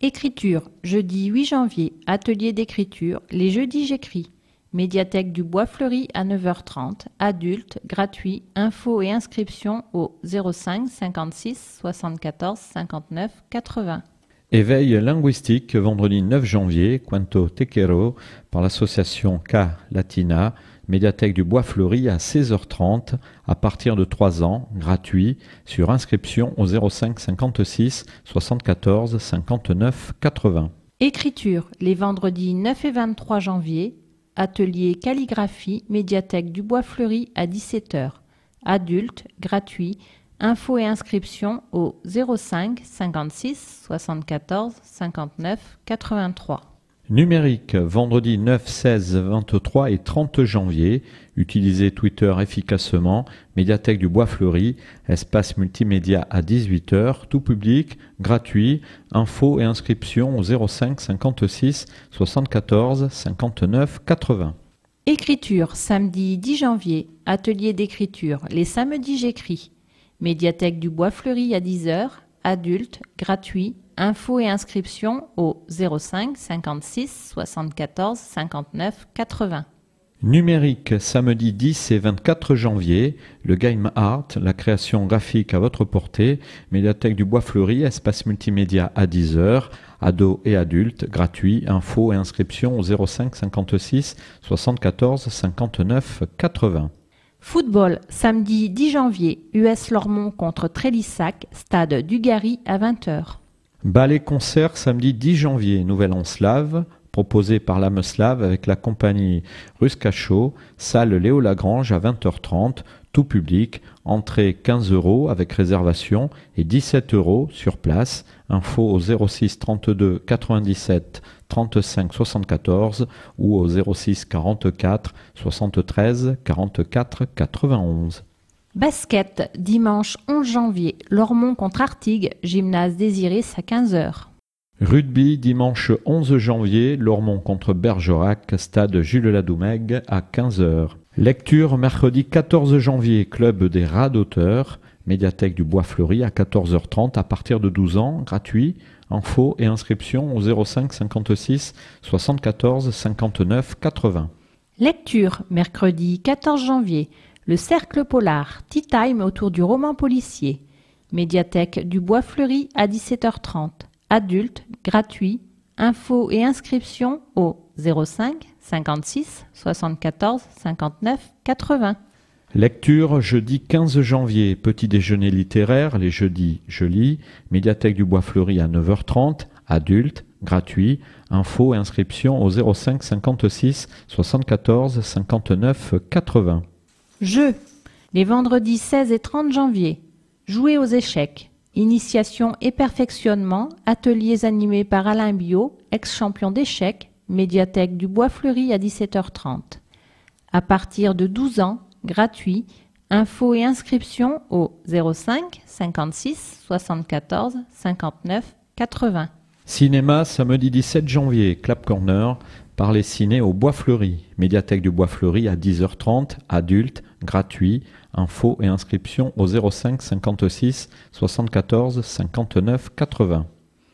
Écriture, jeudi 8 janvier, atelier d'écriture, les jeudis j'écris. Médiathèque du Bois Fleuri à 9h30, adulte, gratuit, info et inscription au 05 56 74 59 80. Éveil linguistique, vendredi 9 janvier, Quanto Tequero, par l'association K Latina, médiathèque du Bois Fleuri à 16h30, à partir de 3 ans, gratuit, sur inscription au 05 56 74 59 80. Écriture, les vendredis 9 et 23 janvier, atelier calligraphie, médiathèque du Bois Fleuri à 17h. Adulte, gratuit, info et inscription au 05 56 74 59 83. Numérique, vendredi 9, 16, 23 et 30 janvier. Utilisez Twitter efficacement. Médiathèque du Bois Fleuri. Espace multimédia à 18h. Tout public, gratuit. Infos et inscriptions au 05 56 74 59 80. Écriture, samedi 10 janvier. Atelier d'écriture. Les samedis j'écris. Médiathèque du Bois Fleuri à 10h. Adulte, gratuit Infos et inscriptions au 05 56 74 59 80. Numérique, samedi 10 et 24 janvier, le Game Art, la création graphique à votre portée, médiathèque du Bois Fleuri, espace multimédia à 10h, ados et adultes, gratuit, infos et inscriptions au 05 56 74 59 80. Football, samedi 10 janvier, US Lormont contre Trélissac, stade Dugarry à 20h. Ballet-concert samedi 10 janvier, Nouvelle en Slave, proposé par l'âme slave avec la compagnie Ruscacho, salle Léo Lagrange à 20h30, tout public, entrée 15 euros avec réservation et 17 euros sur place. Info au 06 32 97 35 74 ou au 06 44 73 44 91. Basket, dimanche 11 janvier, Lormont contre Artigues, gymnase Désiris à 15h. Rugby, dimanche 11 janvier, Lormont contre Bergerac, stade Jules Ladoumègue à 15h. Lecture, mercredi 14 janvier, club des rats d'auteur, médiathèque du Bois Fleuri à 14h30 à partir de 12 ans, gratuit. Info et inscription au 05 56 74 59 80. Lecture, mercredi 14 janvier, le Cercle Polar, Tea Time autour du roman policier. Médiathèque du Bois Fleuri à 17h30. Adulte, gratuit. Infos et inscriptions au 05 56 74 59 80. Lecture jeudi 15 janvier, petit déjeuner littéraire, les jeudis je lis, médiathèque du Bois Fleuri à 9h30, adulte, gratuit, infos et inscriptions au 05 56 74 59 80. Jeux. Les vendredis 16 et 30 janvier. Jouer aux échecs. Initiation et perfectionnement. Ateliers animés par Alain Bio, ex-champion d'échecs. Médiathèque du Bois Fleuri à 17h30. À partir de 12 ans, gratuit. Infos et inscriptions au 05 56 74 59 80. Cinéma, samedi 17 janvier, Clap Corner, par les ciné au Bois Fleuri. Médiathèque du Bois Fleuri à 10h30, adulte, gratuit. Infos et inscriptions au 05 56 74 59 80.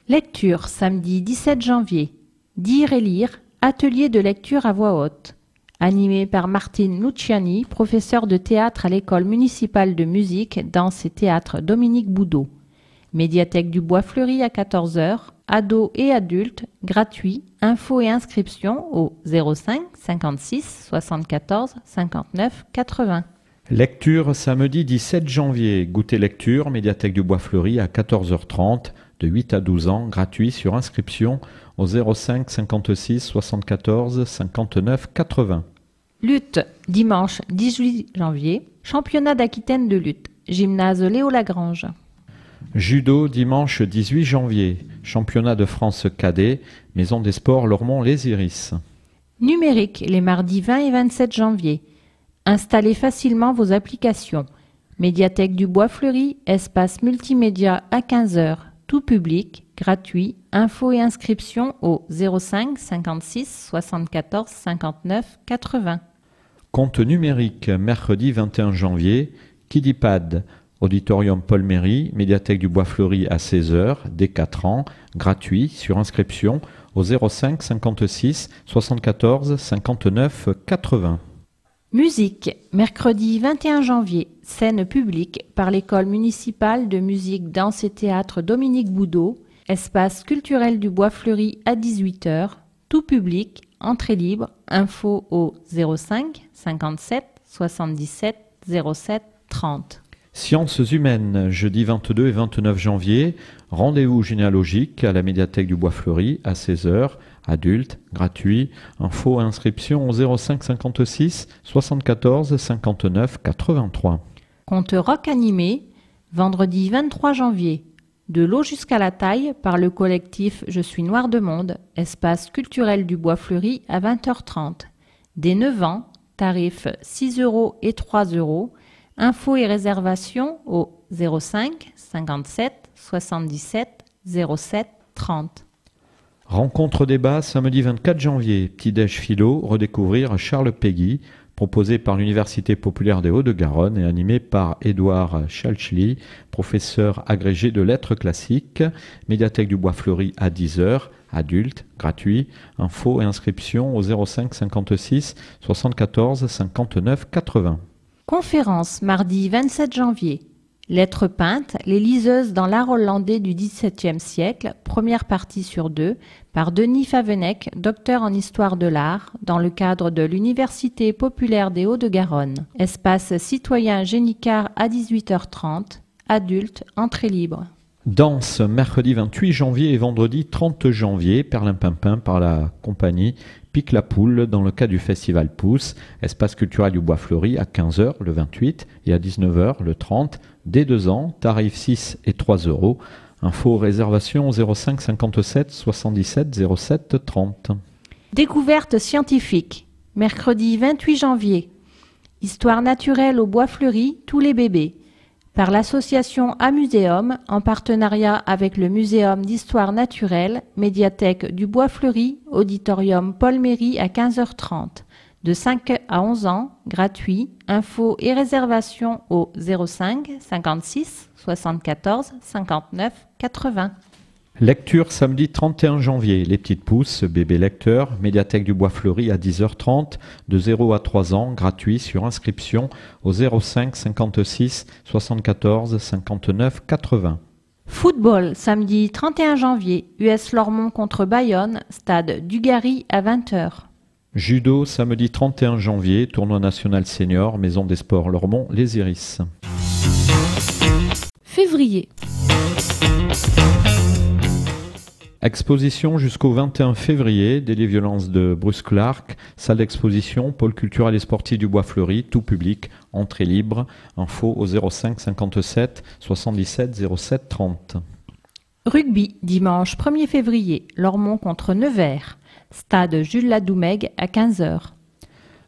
Lecture, samedi 17 janvier. Dire et lire, atelier de lecture à voix haute animé par Martine Luciani, professeur de théâtre à l'école municipale de musique, danse et théâtre Dominique Boudot. Médiathèque du Bois Fleuri à 14h, ados et adultes, gratuit, infos et inscriptions au 05 56 74 59 80. Lecture samedi 17 janvier, goûter lecture, médiathèque du Bois Fleuri à 14h30, de 8 à 12 ans, gratuit sur inscription au 05 56 74 59 80. Lutte, dimanche 18 janvier, championnat d'Aquitaine de lutte, gymnase Léo Lagrange. Judo, dimanche 18 janvier, championnat de France cadet, maison des sports Lormont-Les Iris. Numérique, les mardis 20 et 27 janvier. Installez facilement vos applications. Médiathèque du Bois Fleuri, espace multimédia à 15h, tout public, gratuit, infos et inscriptions au 05 56 74 59 80. Compte numérique, mercredi 21 janvier, Kidipad, Auditorium Paul Méry, médiathèque du Bois Fleuri à 16h, dès 4 ans, gratuit, sur inscription au 05 56 74 59 80. Musique, mercredi 21 janvier, scène publique par l'école municipale de musique, danse et théâtre Dominique Boudot, espace culturel du Bois Fleuri à 18h, tout public, entrée libre, info au 05 57 77 07 30. Sciences humaines, jeudi 22 et 29 janvier, rendez-vous généalogique à la médiathèque du Bois Fleuri à 16h, adulte, gratuit, info inscription au 05 56 74 59 83. Conte rock animé, vendredi 23 janvier, de l'eau jusqu'à la taille par le collectif Je suis noir de monde, espace culturel du Bois Fleuri à 20h30. Dès 9 ans, tarif 6 euros et 3 euros. Infos et réservations au 05 57 77 07 30. Rencontre débat samedi 24 janvier, petit-déj philo, redécouvrir Charles Peggy, proposé par l'Université populaire des Hauts-de-Garonne et animé par Édouard Chalchli, professeur agrégé de lettres classiques, médiathèque du Bois Fleuri à 10h, adulte, gratuit, info et inscription au 05 56 74 59 80. Conférence mardi 27 janvier. Lettres peintes, les liseuses dans l'art hollandais du XVIIe siècle, première partie sur deux, par Denis Favenec, docteur en histoire de l'art, dans le cadre de l'Université populaire des Hauts-de-Garonne. Espace citoyen Génicard à 18h30, adulte, entrée libre. Danse, mercredi 28 janvier et vendredi 30 janvier, Perlimpinpin par la compagnie Pique la Poule dans le cadre du festival Pousse, espace culturel du Bois Fleuri à 15h le 28 et à 19h le 30, dès 2 ans, tarif 6 et 3 euros. Info réservation 05 57 77 07 30. Découverte scientifique. Mercredi 28 janvier. Histoire naturelle au Bois Fleuri, tous les bébés par l'association Amuséum en partenariat avec le Muséum d'histoire naturelle, médiathèque du Bois Fleuri, auditorium Paul Méry à 15h30. De 5 à 11 ans, gratuit, infos et réservations au 05 56 74 59 80. Lecture samedi 31 janvier. Les petites pousses, bébé lecteur, médiathèque du Bois Fleuri à 10h30, de 0 à 3 ans, gratuit sur inscription au 05 56 74 59 80. Football, samedi 31 janvier, US Lormont contre Bayonne, stade Dugarry à 20h. Judo, samedi 31 janvier, tournoi national senior, maison des sports Lormont, Les Iris. Février. Exposition jusqu'au 21 février, Délit violences de Bruce Clark, salle d'exposition, pôle culturel et sportif du Bois Fleuri, tout public, entrée libre, info au 05 57 77 07 30. Rugby, dimanche 1er février, Lormont contre Nevers, stade Jules Ladoumègue à 15h.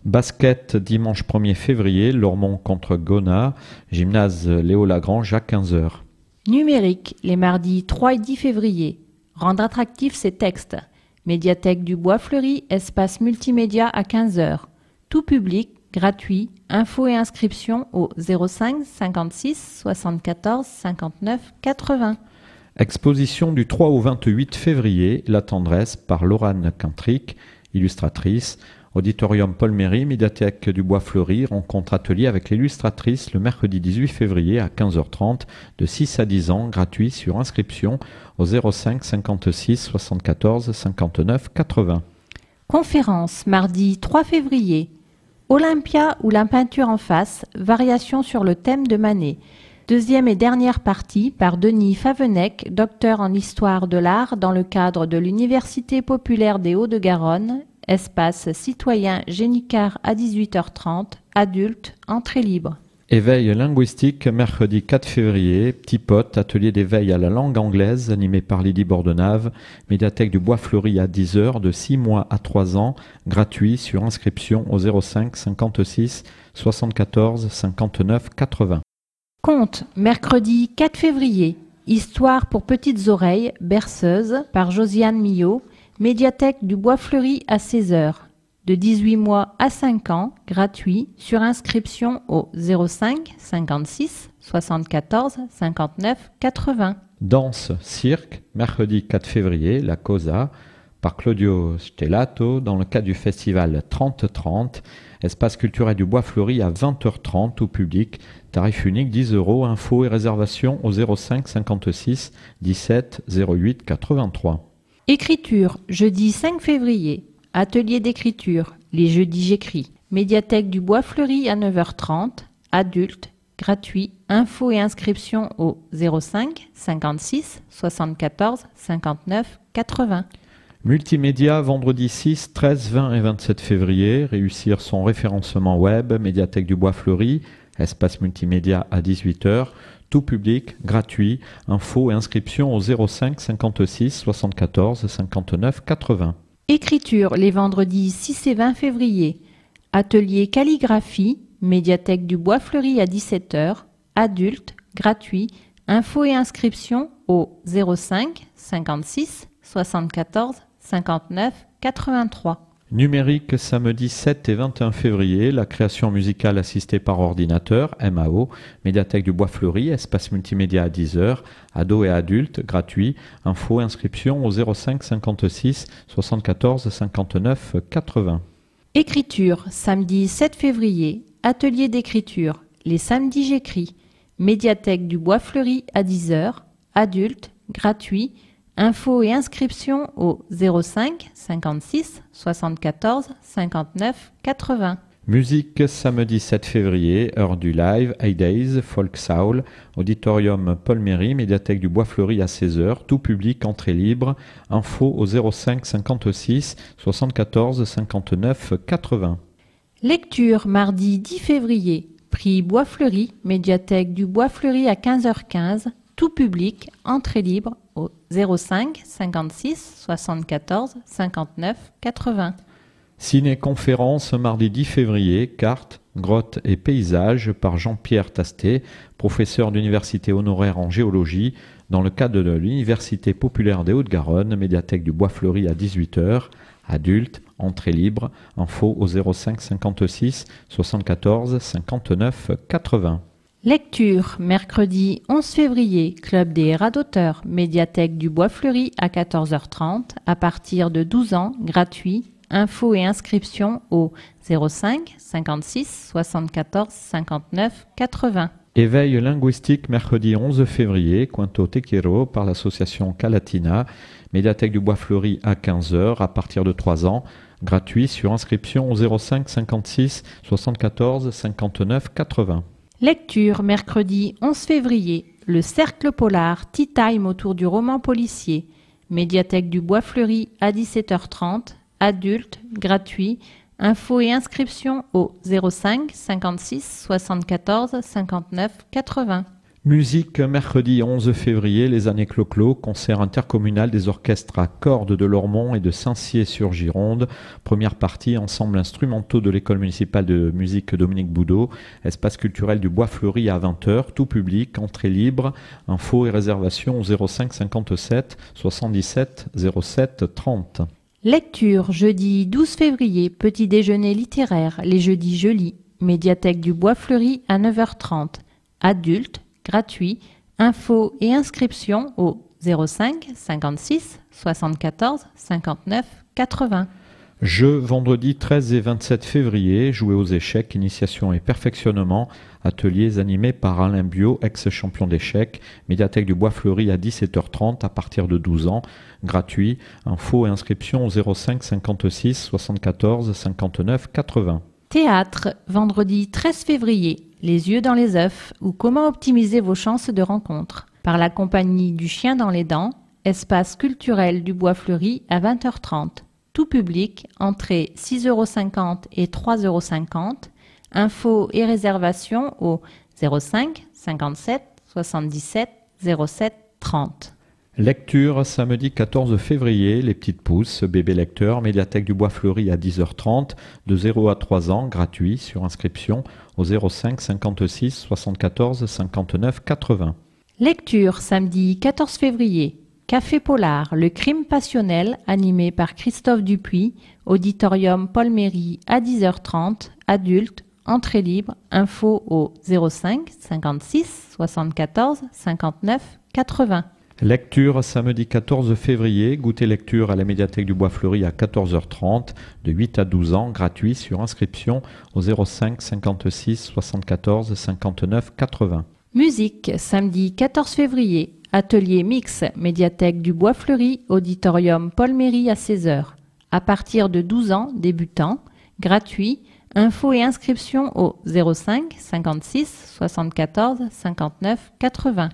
Basket dimanche 1er février, Lormont contre Gona, gymnase Léo Lagrange à 15h. Numérique, les mardis 3 et 10 février. Rendre attractifs ces textes. Médiathèque du Bois Fleuri, espace multimédia à 15h. Tout public, gratuit. Infos et inscriptions au 05 56 74 59 80. Exposition du 3 au 28 février, La tendresse par Laurane Quintric, illustratrice. Auditorium Paul Méry, médiathèque du Bois Fleuri, rencontre atelier avec l'illustratrice le mercredi 18 février à 15h30 de 6 à 10 ans, gratuit sur inscription au 05 56 74 59 80. Conférence mardi 3 février. Olympia ou la peinture en face, variation sur le thème de Manet. Deuxième et dernière partie par Denis Favenec, docteur en histoire de l'art dans le cadre de l'Université populaire des Hauts-de-Garonne Espace citoyen Génicard à 18h30. Adulte, entrée libre. Éveil linguistique, mercredi 4 février. Petit pote, atelier d'éveil à la langue anglaise, animé par Lydie Bordenave. Médiathèque du Bois Fleuri à 10h, de 6 mois à 3 ans. Gratuit sur inscription au 05 56 74 59 80. Conte, mercredi 4 février. Histoire pour petites oreilles, berceuse, par Josiane Millot. Médiathèque du Bois Fleuri à 16h. De 18 mois à 5 ans, gratuit, sur inscription au 05 56 74 59 80. Danse, cirque, mercredi 4 février, la Cosa, par Claudio Stellato, dans le cadre du festival 30-30, espace culturel du Bois Fleuri à 20h30, tout public, tarif unique 10 euros, info et réservation au 05 56 17 08 83. Écriture, jeudi 5 février. Atelier d'écriture, les jeudis j'écris. Médiathèque du Bois Fleuri à 9h30. Adulte, gratuit. Infos et inscriptions au 05 56 74 59 80. Multimédia, vendredi 6, 13, 20 et 27 février. Réussir son référencement web, Médiathèque du Bois Fleuri, espace multimédia à 18h tout public, gratuit, info et inscription au 05 56 74 59 80. Écriture les vendredis 6 et 20 février. Atelier calligraphie, médiathèque du Bois Fleuri à 17h, adulte, gratuit, info et inscription au 05 56 74 59 83. Numérique samedi 7 et 21 février, la création musicale assistée par ordinateur, MAO, médiathèque du Bois Fleuri, espace multimédia à 10h, ados et adultes, gratuit, info, inscription au 05 56 74 59 80. Écriture, samedi 7 février, atelier d'écriture, les samedis j'écris, médiathèque du Bois Fleuri à 10h, adulte, gratuit, Infos et inscriptions au 05 56 74 59 80. Musique samedi 7 février, heure du live, A-Days, Folk Soul, auditorium Paul Méry, médiathèque du Bois Fleuri à 16h, tout public, entrée libre, info au 05 56 74 59 80. Lecture mardi 10 février, prix Bois Fleuri, médiathèque du Bois Fleuri à 15h15, tout public, entrée libre au 05 56 74 59 80. Ciné-conférence mardi 10 février, carte, grotte et paysage par Jean-Pierre Tastet, professeur d'université honoraire en géologie, dans le cadre de l'Université populaire des Hauts-de-Garonne, médiathèque du Bois Fleuri à 18h, adulte, entrée libre, info au 05 56 74 59 80. Lecture, mercredi 11 février, Club des radoteurs, médiathèque du Bois Fleuri à 14h30, à partir de 12 ans, gratuit. Infos et inscriptions au 05 56 74 59 80. Éveil linguistique mercredi 11 février, Quinto Tequero par l'association Calatina, médiathèque du Bois Fleuri à 15h à partir de 3 ans, gratuit sur inscription au 05 56 74 59 80. Lecture mercredi 11 février. Le Cercle Polar, Tea Time autour du roman policier. Médiathèque du Bois Fleuri à 17h30. Adulte, gratuit. Infos et inscriptions au 05 56 74 59 80. Musique, mercredi 11 février, les années Clo-Clo, concert intercommunal des orchestres à cordes de Lormont et de Saint-Cier-sur-Gironde. Première partie, ensemble instrumentaux de l'école municipale de musique Dominique Boudot. Espace culturel du Bois Fleuri à 20h, tout public, entrée libre. Infos et réservations au 05 57 77 07 30. Lecture, jeudi 12 février, petit déjeuner littéraire, les jeudis je lis. Médiathèque du Bois Fleuri à 9h30. Adultes, gratuit. Infos et inscriptions au 05 56 74 59 80. Jeux vendredi 13 et 27 février, jouer aux échecs, initiation et perfectionnement, ateliers animés par Alain Bio, ex-champion d'échecs, médiathèque du Bois Fleuri à 17h30 à partir de 12 ans, gratuit, infos et inscriptions au 05 56 74 59 80. Théâtre, vendredi 13 février, Les yeux dans les œufs ou Comment optimiser vos chances de rencontre par la compagnie du Chien dans les dents, espace culturel du Bois Fleuri à 20h30. Tout public, entrée 6,50 euros et 3,50 euros. Infos et réservations au 05 57 77 07 30. Lecture samedi 14 février, Les Petites Pousses, bébé lecteur, médiathèque du Bois Fleuri à 10h30, de 0 à 3 ans, gratuit, sur inscription au 05 56 74 59 80. Lecture samedi 14 février, Café Polar, le crime passionnel, animé par Christophe Dupuis, auditorium Paul Méry à 10h30, adulte, entrée libre, info au 05 56 74 59 80. Lecture samedi 14 février, goûter lecture à la médiathèque du Bois Fleuri à 14h30, de 8 à 12 ans, gratuit sur inscription au 05 56 74 59 80. Musique, samedi 14 février, atelier mix, médiathèque du Bois Fleuri, auditorium Paul Méry à 16h. À partir de 12 ans, débutant, gratuit, info et inscription au 05 56 74 59 80.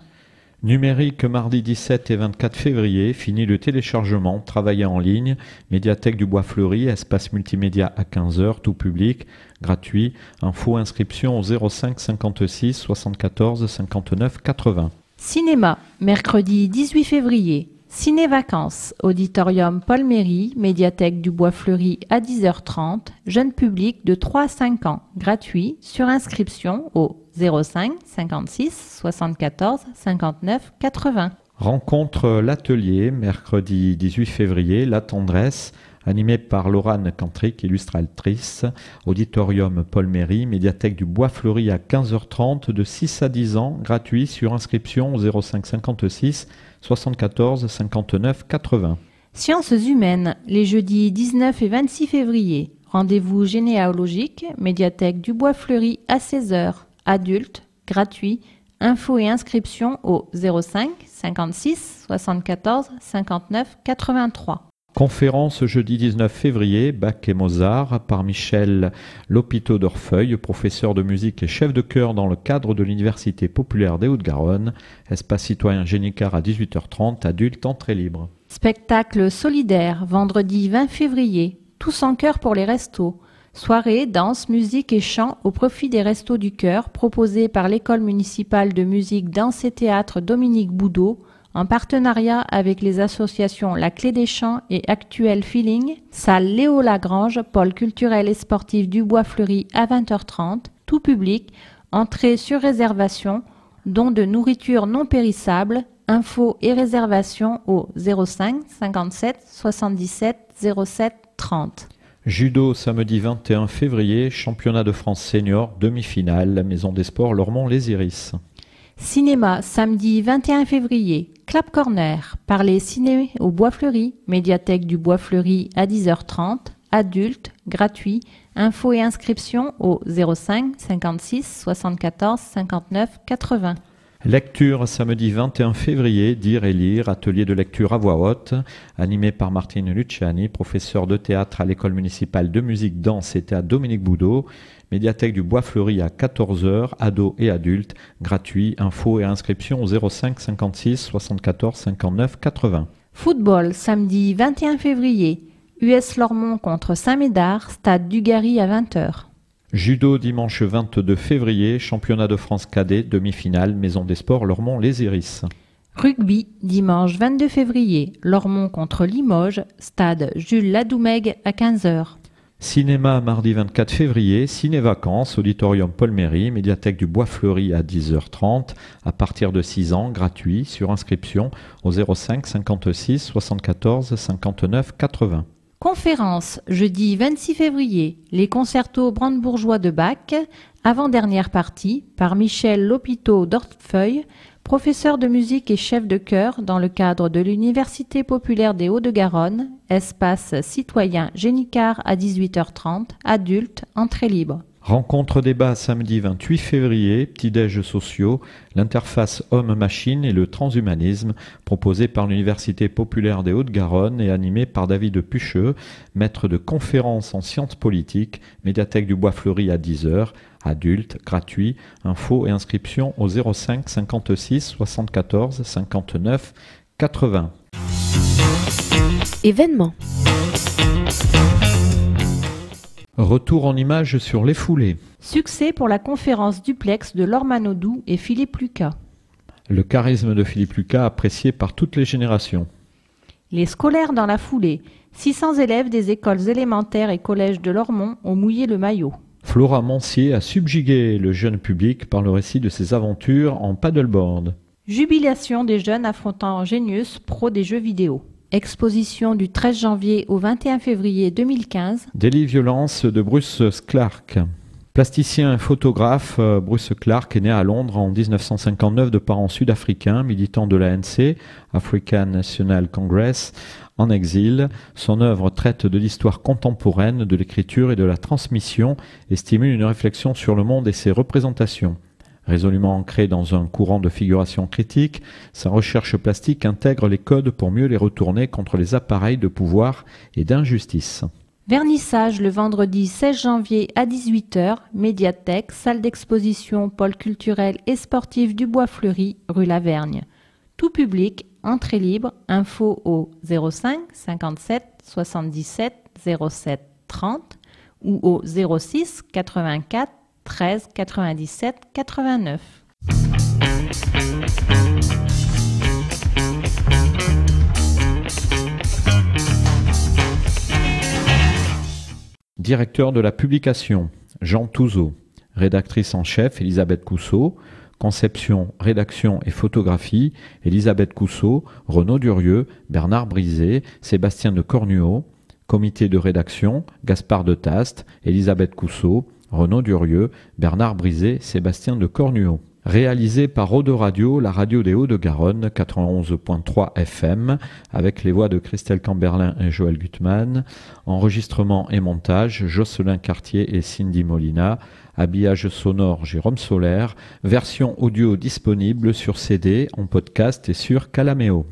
Numérique mardi 17 et 24 février, fini le téléchargement, travailler en ligne, médiathèque du Bois Fleuri, espace multimédia à 15h, tout public, gratuit, info inscription au 05 56 74 59 80. Cinéma, mercredi 18 février, Ciné-vacances, auditorium Paul Méry, médiathèque du Bois Fleuri à 10h30, jeune public de 3 à 5 ans, gratuit, sur inscription au 05 56 74 59 80. Rencontre l'atelier, mercredi 18 février, La Tendresse, animé par Laurane Cantric, illustratrice, auditorium Paul Méry, médiathèque du Bois Fleuri à 15h30, de 6 à 10 ans, gratuit, sur inscription au 05 56 74 59 80. Sciences humaines, les jeudis 19 et 26 février. Rendez-vous généalogique, médiathèque du Bois Fleuri à 16h. Adulte, gratuit. Infos et inscriptions au 05 56 74 59 83. Conférence jeudi 19 février, Bach et Mozart, par Michel Lopito d'Orfeuille, professeur de musique et chef de chœur dans le cadre de l'Université populaire des Hauts-de-Garonne. Espace citoyen Génicard à 18h30, adulte entrée libre. Spectacle solidaire, vendredi 20 février, tous en chœur pour les restos. Soirée, danse, musique et chant au profit des restos du cœur proposés par l'école municipale de musique, danse et théâtre Dominique Boudot en partenariat avec les associations La Clé des Champs et Actuel Feeling, salle Léo Lagrange, pôle culturel et sportif du Bois Fleuri à 20h30, tout public, entrée sur réservation, dons de nourriture non périssable, infos et réservations au 05 57 77 07 30. Judo samedi 21 février, championnat de France senior, demi-finale, la maison des sports Lormont-Les Iris. Cinéma samedi 21 février, Clap Corner, parler ciné au Bois Fleuri, médiathèque du Bois Fleuri à 10h30, adulte, gratuit, info et inscription au 05 56 74 59 80. Lecture samedi 21 février, Dire et lire, atelier de lecture à voix haute, animé par Martine Luciani, professeur de théâtre à l'école municipale de musique, danse et théâtre Dominique Boudot, médiathèque du Bois Fleuri à 14h, ados et adultes, gratuit, info et inscription au 05 56 74 59 80. Football, samedi 21 février, US Lormont contre Saint-Médard, stade Dugarry à 20h. Judo dimanche 22 février, championnat de France cadet, demi-finale, Maison des Sports, Lormont-Les Iris. Rugby, dimanche 22 février, Lormont contre Limoges, stade Jules Ladoumègue à 15h. Cinéma mardi 24 février, ciné-vacances, auditorium Paul Méry, médiathèque du Bois Fleuri à 10h30, à partir de 6 ans, gratuit, sur inscription au 05 56 74 59 80. Conférence, jeudi 26 février, les concertos brandebourgeois de Bach, avant-dernière partie, par Michel Lopiteau d'Ortefeuille, professeur de musique et chef de chœur dans le cadre de l'Université populaire des Hauts-de-Garonne, espace citoyen Génicard à 18h30, adulte, entrée libre. Rencontre débat samedi 28 février, petit-déj sociaux, l'interface homme-machine et le transhumanisme, proposé par l'Université populaire des Hauts-de-Garonne et animé par David Pucheux, maître de conférences en sciences politiques, médiathèque du Bois Fleuri à 10h, adulte, gratuit, info et inscription au 05 56 74 59 80. Événement. Retour en images sur les foulées. Succès pour la conférence duplex de Laure Manodou et Philippe Lucas. Le charisme de Philippe Lucas apprécié par toutes les générations. Les scolaires dans la foulée. 600 élèves des écoles élémentaires et collèges de Lormont ont mouillé le maillot. Flora Moncier a subjugué le jeune public par le récit de ses aventures en paddleboard. Jubilation des jeunes affrontant Genius, pro des jeux vidéo. Exposition du 13 janvier au 21 février 2015. Délit violence de Bruce Clark. Plasticien et photographe, euh, Bruce Clark est né à Londres en 1959 de parents sud-africains, militant de l'ANC, African National Congress, en exil. Son œuvre traite de l'histoire contemporaine, de l'écriture et de la transmission et stimule une réflexion sur le monde et ses représentations. Résolument ancré dans un courant de figuration critique, sa recherche plastique intègre les codes pour mieux les retourner contre les appareils de pouvoir et d'injustice. Vernissage le vendredi 16 janvier à 18h, médiathèque, salle d'exposition, pôle culturel et sportif du Bois Fleuri, rue Lavergne. Tout public, entrée libre, info au 05 57 77 07 30 ou au 06 84 13 97 89. Directeur de la publication, Jean Touzeau. Rédactrice en chef, Elisabeth Cousseau. Conception, rédaction et photographie, Elisabeth Cousseau, Renaud Durieux, Bernard Brisé, Sébastien de Cornuau. Comité de rédaction, Gaspard de Taste, Elisabeth Cousseau, Renaud Durieux, Bernard Brisé, Sébastien de Cornuau. Réalisé par Rode Radio, la radio des Hauts-de-Garonne, 91.3 FM, avec les voix de Christelle Camberlin et Joël Gutmann. Enregistrement et montage, Jocelyn Cartier et Cindy Molina. Habillage sonore, Jérôme Solaire. Version audio disponible sur CD, en podcast et sur Calameo.